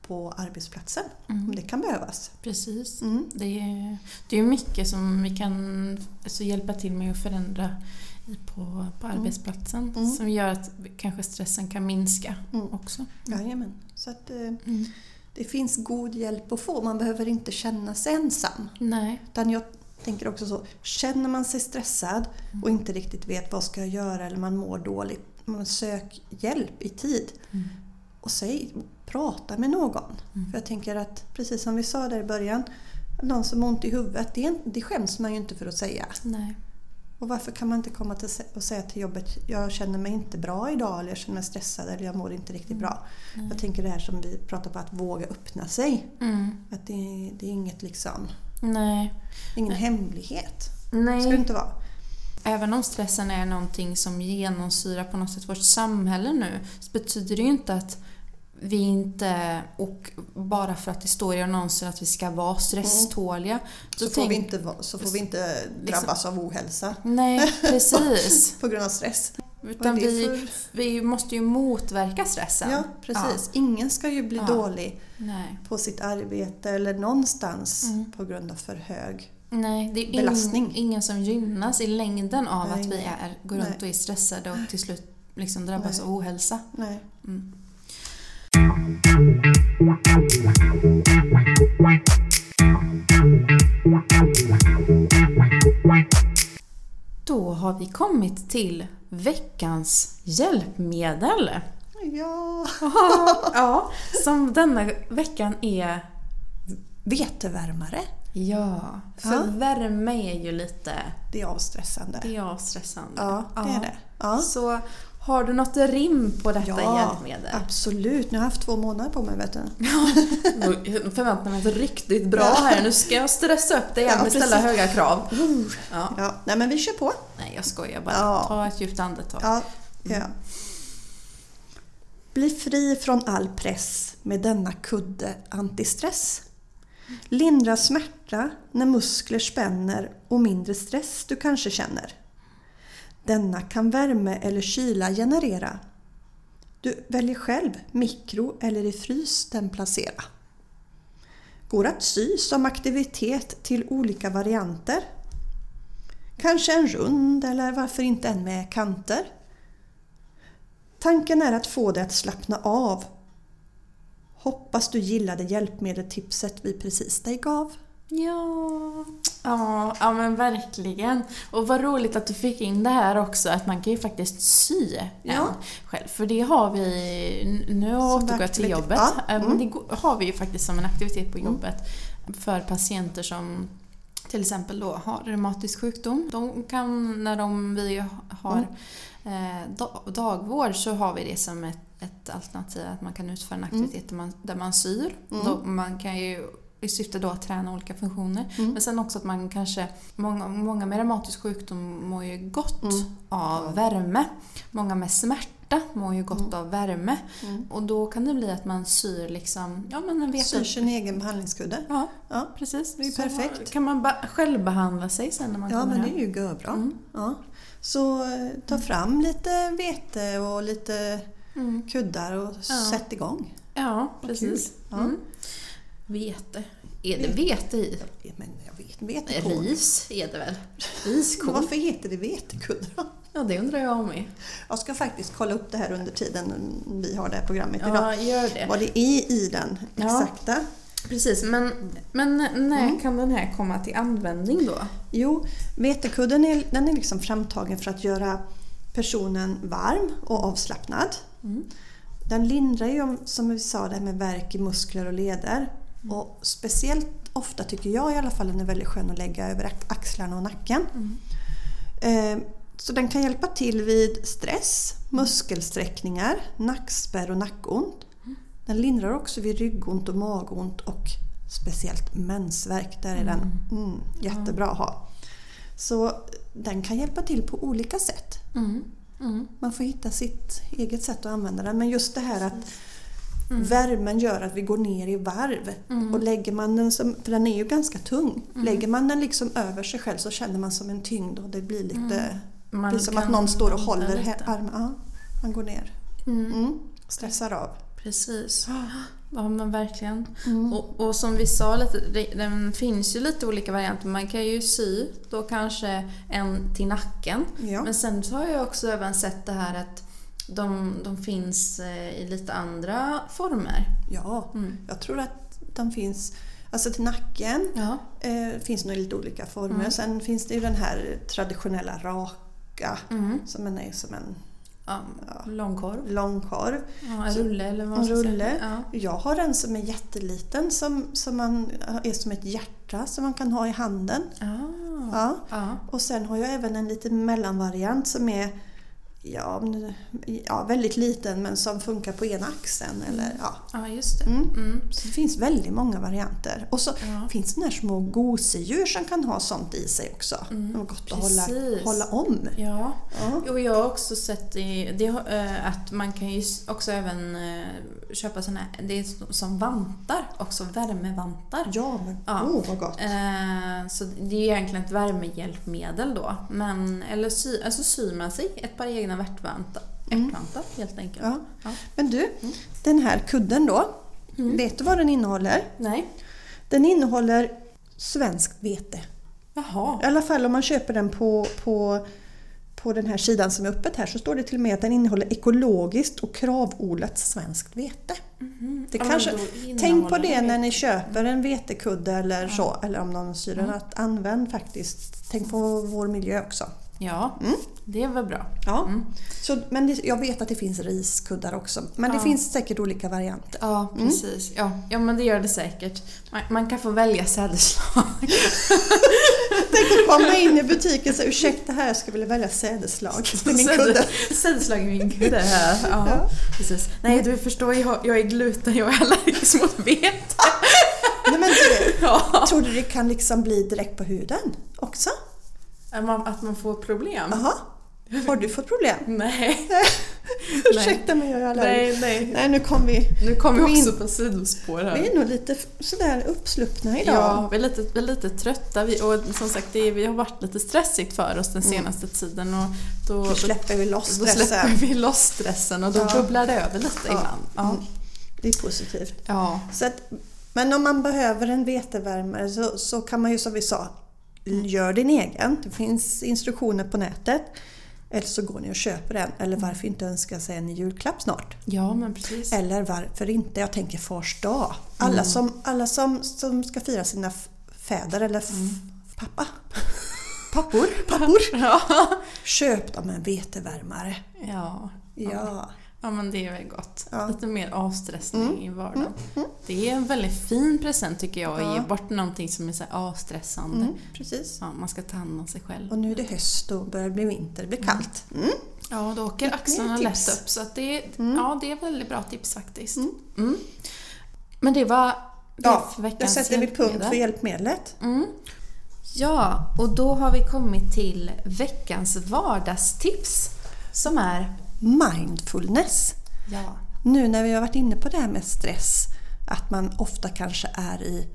på arbetsplatsen om det kan behövas. Precis. Mm. Det är, det är mycket som vi kan alltså, hjälpa till med att förändra på, på arbetsplatsen. Mm. Som gör att kanske stressen kan minska Mm. också. Jajamän. Så att, eh, Mm. det finns god hjälp att få. Man behöver inte känna sig ensam. Nej. Utan jag tänker också så, känner man sig stressad och inte riktigt vet vad ska jag göra eller man mår dåligt, man sök hjälp i tid. Mm. Och säg, prata med någon. Mm. För jag tänker att, precis som vi sa där i början, någon som har ont i huvudet, det, det skäms man ju inte för att säga. Nej. Och varför kan man inte komma till, och säga till jobbet, jag känner mig inte bra idag, eller jag känner mig stressad, eller jag mår inte riktigt bra. Nej. Jag tänker det här som vi pratar på, att våga öppna sig. Mm. Att det, det är inget liksom, Nej. ingen hemlighet. Nej. Ska det inte vara. Även om stressen är någonting som genomsyrar på något sätt vårt samhälle nu så betyder det ju inte att vi inte, och bara för att det står i annonser att vi ska vara stresståliga. Så då får, vi tänk- inte, vara- så får vi inte drabbas av ohälsa Nej, precis. på grund av stress. Utan vi, för- vi måste ju motverka stressen. Ja, precis. Ingen ska ju bli Ja. dålig Nej. på sitt arbete eller någonstans Mm. på grund av för hög. Nej, det är Belastning. ing, ingen som gynnas i längden av Nej, att vi är, går runt Nej. och är stressade och till slut liksom drabbas av ohälsa. Nej. Mm. Då har vi kommit till veckans hjälpmedel. Ja. ja, som denna veckan är... Vetevärmare, Ja, för Ja. värme är ju lite... det är avstressande. Det är avstressande. Ja, det är det. Ja. Så Har du något rim på detta Ja, hjälpmedel? absolut. Nu har jag haft två månader på mig vet du. Jag förväntar mig ett riktigt bra här. Nu ska jag stressa upp dig igen Ja, med ställa höga krav. Ja. Ja, nej men vi kör på. Nej, jag skojar bara. Ja. Ta ett djupt andetag. Ja, ja. Bli fri från all press med denna kudde antistress. Lindra smärta när muskler spänner och mindre stress du kanske känner. Denna kan värme eller kyla generera. Du väljer själv mikro eller i frys den placera. Går att sy som aktivitet till olika varianter. Kanske en rund eller varför inte en med kanter. Tanken är att få dig att slappna av. Hoppas du gillade hjälpmedeltipset vi precis dig gav. Ja. Ja, ja men verkligen. Och vad roligt att du fick in det här också, att man kan ju faktiskt sy Ja. en själv. För det har vi, nu återgår jag till jobbet, Ja, Eh, mm. det har vi ju faktiskt som en aktivitet på jobbet för patienter som till exempel då har reumatisk sjukdom. De kan, när de, vi har eh, da- dagvård så har vi det som ett, ett alternativ att man kan utföra en aktivitet där, man, där man syr. Mm. Då, man kan ju i syfte då att träna olika funktioner. Mm. Men sen också att man kanske, många, många med reumatisk sjukdom mår ju gott Mm. av värme. Många med smärta mår ju gott Mm. av värme. Mm. Och då kan det bli att man syr liksom, ja men en vet Syr sin egen behandlingskudde. Ja, Ja, precis. Det är Så perfekt. kan man självbehandla sig sen när man ja kommer men det hem. är ju görbra. Mm. Ja. Så eh, ta fram lite vete och lite Mm. kuddar och Ja. sätt igång. Ja, precis. Ja. Vete. Är det vete i? Men jag vet, vetekorn. Ris är det väl? Riskorn? Varför heter det vetekuddar då? Ja, det undrar jag med. Jag ska faktiskt kolla upp det här under tiden vi har det här programmet idag. Ja, gör det. Vad det är i den Ja. exakta. Precis, men, men när Mm. kan den här komma till användning då? Jo, vetekudden är, den är liksom framtagen för att göra personen varm och avslappnad. Mm. Den lindrar ju, om- som vi sa, det här med värk i muskler och leder. Mm. Och speciellt ofta tycker jag i alla fall den är väldigt skön att lägga över ax- axlarna och nacken. Mm. Eh, Så den kan hjälpa till vid stress, muskelsträckningar, nackspärr och nackont. Den lindrar också vid ryggont och magont och speciellt mensvärk. Där är den mm, jättebra att ha. Så den kan hjälpa till på olika sätt. Mm. Mm. Man får hitta sitt eget sätt att använda den. Men just det här att värmen gör att vi går ner i varv. Mm. Och lägger man den, som, för den är ju ganska tung, lägger man den liksom över sig själv så känner man som en tyngd och det blir lite... Man det är som att någon står och håller armen. Ja, man går ner. Mm. Mm. Stressar av. Precis. Ja men verkligen. Mm. Och, och som vi sa lite, den finns ju lite olika varianter. Man kan ju sy då kanske en till nacken. Ja. Men sen så har jag också även sett det här att de, de finns eh, i lite andra former. ja, Mm. jag tror att de finns... Alltså till nacken Ja. eh, finns nog lite olika former. Mm. Sen finns det ju den här traditionella raka Mm. som är som en ja. Långkorv. långkorv. Ja, en rulle eller vad man rulle. Ja. Jag har en som är jätteliten som, som man, är som ett hjärta som man kan ha i handen. Ah. Ja. Ja. Och sen har jag även en liten mellanvariant som är ja, ja, väldigt liten men som funkar på ena axeln. Eller, ja. ja, just det. Mm. Mm. Så det finns väldigt många varianter. Och så Ja. finns det här små gosedjur som kan ha sånt i sig också. Mm, Det är gott att hålla, precis. hålla om. Ja. Ja. Och jag har också sett i, det, eh, att man kan ju också även eh, köpa såna det är som vantar, också värmevantar. Ja, men Ja. åh vad gott. Eh, så det är egentligen ett värmehjälpmedel då. Men, eller sy, alltså syr man sig ett par egna värtvantar, Mm. ärtvantar helt enkelt. Ja. Ja. Men du, den här kudden då. Mm. Vet du vad den innehåller? Nej. Den innehåller svenskt vete. Jaha. I alla fall om man köper den på, på, på den här sidan som är öppet här så står det till och med att den innehåller ekologiskt och kravodlat svenskt vete. Mhm. Det Ja, kanske, tänk på det när ni köper en vetekudde eller så, eller om någon syr Mm. att använd faktiskt, tänk på vår miljö också. Ja, Mm. det är väl bra. Ja. Mm. Så, men det, jag vet att det finns riskuddar också, men det Ja. finns säkert olika varianter. Ja, Mm. precis. Ja, ja, men det gör det säkert. Man, man kan få välja sädesslag. Tänk att komma in i butiken och säga ursäkta här, jag skulle vilja välja sädeslag till min kudde. Sädeslag i min kudde här. Ja, Ja. precis. Nej, du förstår, jag, jag är gluten, jag är allergisk mot vete. Nej, men du, Ja. tror du det kan liksom bli direkt på huden också? Att man, att man får problem? Jaha, har du fått problem? Nej. Ursäkta mig, jag är allergisk. Nej, nej. Nej, nu kom vi. Nu kommer vi också på sidospår här. Vi är nog lite sådär uppsluppna idag. Ja, vi är lite, vi är lite trötta vi, och som sagt det är, vi har varit lite stressigt för oss den senaste tiden och då, Nu släpper vi loss då släpper stressen. vi loss stressen och då Ja. bubblar det över lite Ja. ibland. Ja. Mm. Det är positivt. Ja. Så att, men om man behöver en vetevärmare så, så kan man ju som vi sa, gör din egen. Det finns instruktioner på nätet. Eller så går ni och köper en. Eller varför inte önska sig en i julklapp snart? ja, men precis. Eller varför inte? Jag tänker fars dag. Alla, som, alla som, som ska fira sina fäder eller f- pappa. Pappor. Pappor. Ja. Köp dem en vetevärmare. Ja. Ja. ja, men det är väl gott. Ja. Lite mer avstressning i vardagen. Det är en väldigt fin present tycker jag, att Ja. ge bort någonting som är så avstressande. Mm, precis. Ja, man ska ta hand om sig själv. Och nu är det höst och börjar bli vinter. Det blir kallt. Mm. Ja, då åker axlarna lätt upp. Så det, Mm. ja, det är väldigt bra tips faktiskt. Mm. Mm. Men det var det Ja, för veckans sätter vi punkt för hjälpmedlet. Mm. Ja, och då har vi kommit till veckans vardagstips som är Mindfulness. ja, Nu när vi har varit inne på det här med stress, att man ofta kanske är i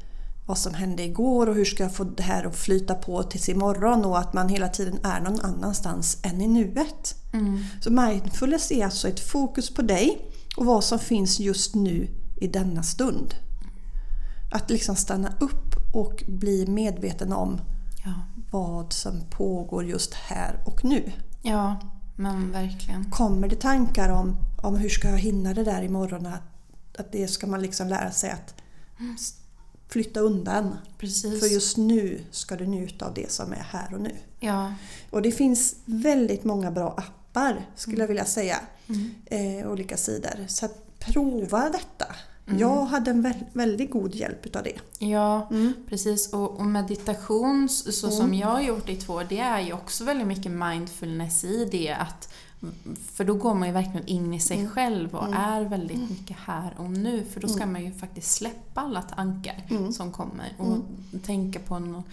vad som hände igår och hur ska jag få det här att flyta på tills imorgon och att man hela tiden är någon annanstans än i nuet. mm, Så mindfulness är alltså ett fokus på dig och vad som finns just nu i denna stund. Att liksom stanna upp och bli medveten om ja, vad som pågår just här och nu. ja, men verkligen. Kommer det tankar om, om hur ska jag hinna det där imorgon? Att, att det ska man liksom lära sig att flytta undan. Precis. För just nu ska du njuta av det som är här och nu. Ja, Och det finns väldigt många bra appar skulle jag vilja säga. mm, Eh, olika sidor. Så att prova detta. Mm. Jag hade en vä- väldigt god hjälp utav det. ja Mm. precis. Och, och meditation, så så Mm. som jag har gjort i två år, det är ju också väldigt mycket mindfulness i det. att för då går man ju verkligen in i sig Mm. själv och Mm. är väldigt mycket här och nu. För då ska man ju faktiskt släppa alla tankar som kommer och tänka på något,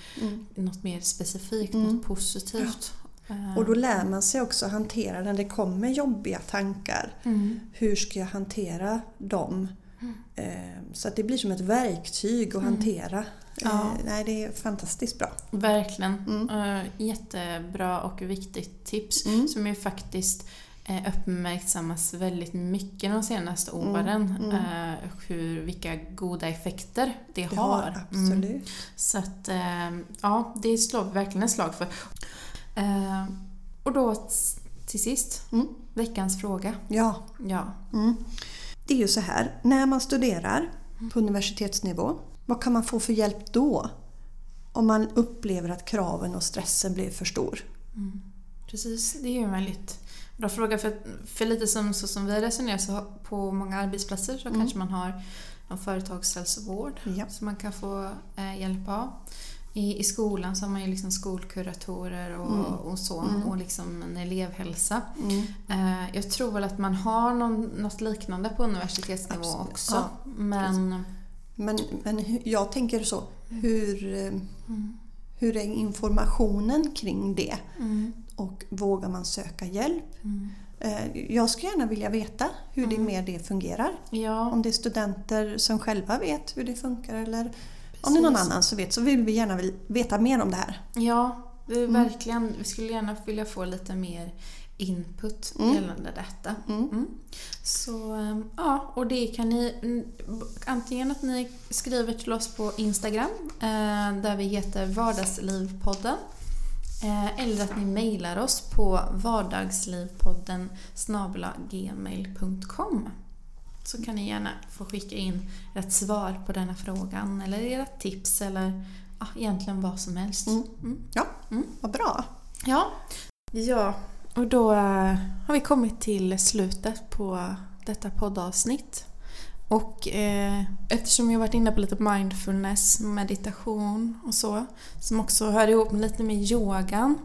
något mer specifikt, något positivt. Eh, Och då lär man sig också hantera när det kommer jobbiga tankar. Hur ska jag hantera dem? Mm. Eh, Så att det blir som ett verktyg att hantera. Ja. Eh, Nej, det är fantastiskt bra. Verkligen. Mm. Eh, jättebra och viktigt tips Mm. som ju faktiskt eh, uppmärksammas väldigt mycket de senaste Mm, åren. mm. och hur, vilka goda effekter det, Det har. har absolut. Mm. Så att, eh, ja, det slår vi verkligen ett slag för. Och då till sist, Mm. veckans fråga. Ja. Ja. Det är ju så här, när man studerar på universitetsnivå, vad kan man få för hjälp då? Om man upplever att kraven och stressen blir för stor. Mm. Precis, det är ju en väldigt bra fråga. För, för lite som, så som vi resonerar så på många arbetsplatser så Mm. kanske man har någon företagshälsovård Ja. som man kan få eh, hjälp av. I, I skolan så har man ju liksom skolkuratorer och, Mm. och så Mm. och liksom en elevhälsa. Mm. Eh, jag tror väl att man har någon, något liknande på universitetsnivå Absolut. också. Ja, men Men, men jag tänker så, hur, eh, mm, hur är informationen kring det? mm, Och vågar man söka hjälp? mm. Eh, Jag skulle gärna vilja veta hur det Mm. mer det fungerar. Ja, Om det är studenter som själva vet hur det funkar eller om det är någon annan som vet så vill vi gärna veta mer om det här. Ja, är Mm. verkligen. Vi skulle gärna vilja få lite mer input Mm. gällande detta. Mm. Mm. Så eh, ja, och det kan ni mm, antingen att ni skriver till oss på Instagram eh, där vi heter Vardagslivpodden eh, eller att ni mejlar oss på vardagslivpodden gmail.com så kan ni gärna få skicka in ert svar på denna frågan eller era tips eller ja, egentligen vad som helst. Mm. Mm. Ja, Mm. vad bra. Ja. ja, och då eh, har vi kommit till slutet på detta poddavsnitt. Och eh, eftersom jag varit inne på lite mindfulness, meditation och så, som också hör ihop med lite med yogan,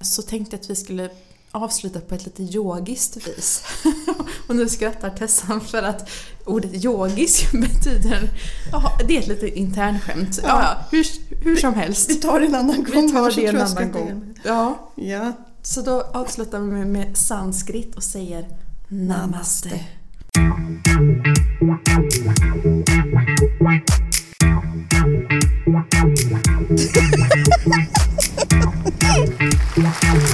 så tänkte jag att vi skulle avsluta på ett lite yogiskt vis. och nu skrattar Tessan för att ordet yogisk betyder... Det är ett lite internskämt. Ja, ja, hur, hur som helst. Vi tar det en annan gång. Vi tar det en annan gång. Ja, Ja. så då avslutar vi med, med sanskrit och säger Namaste. Thank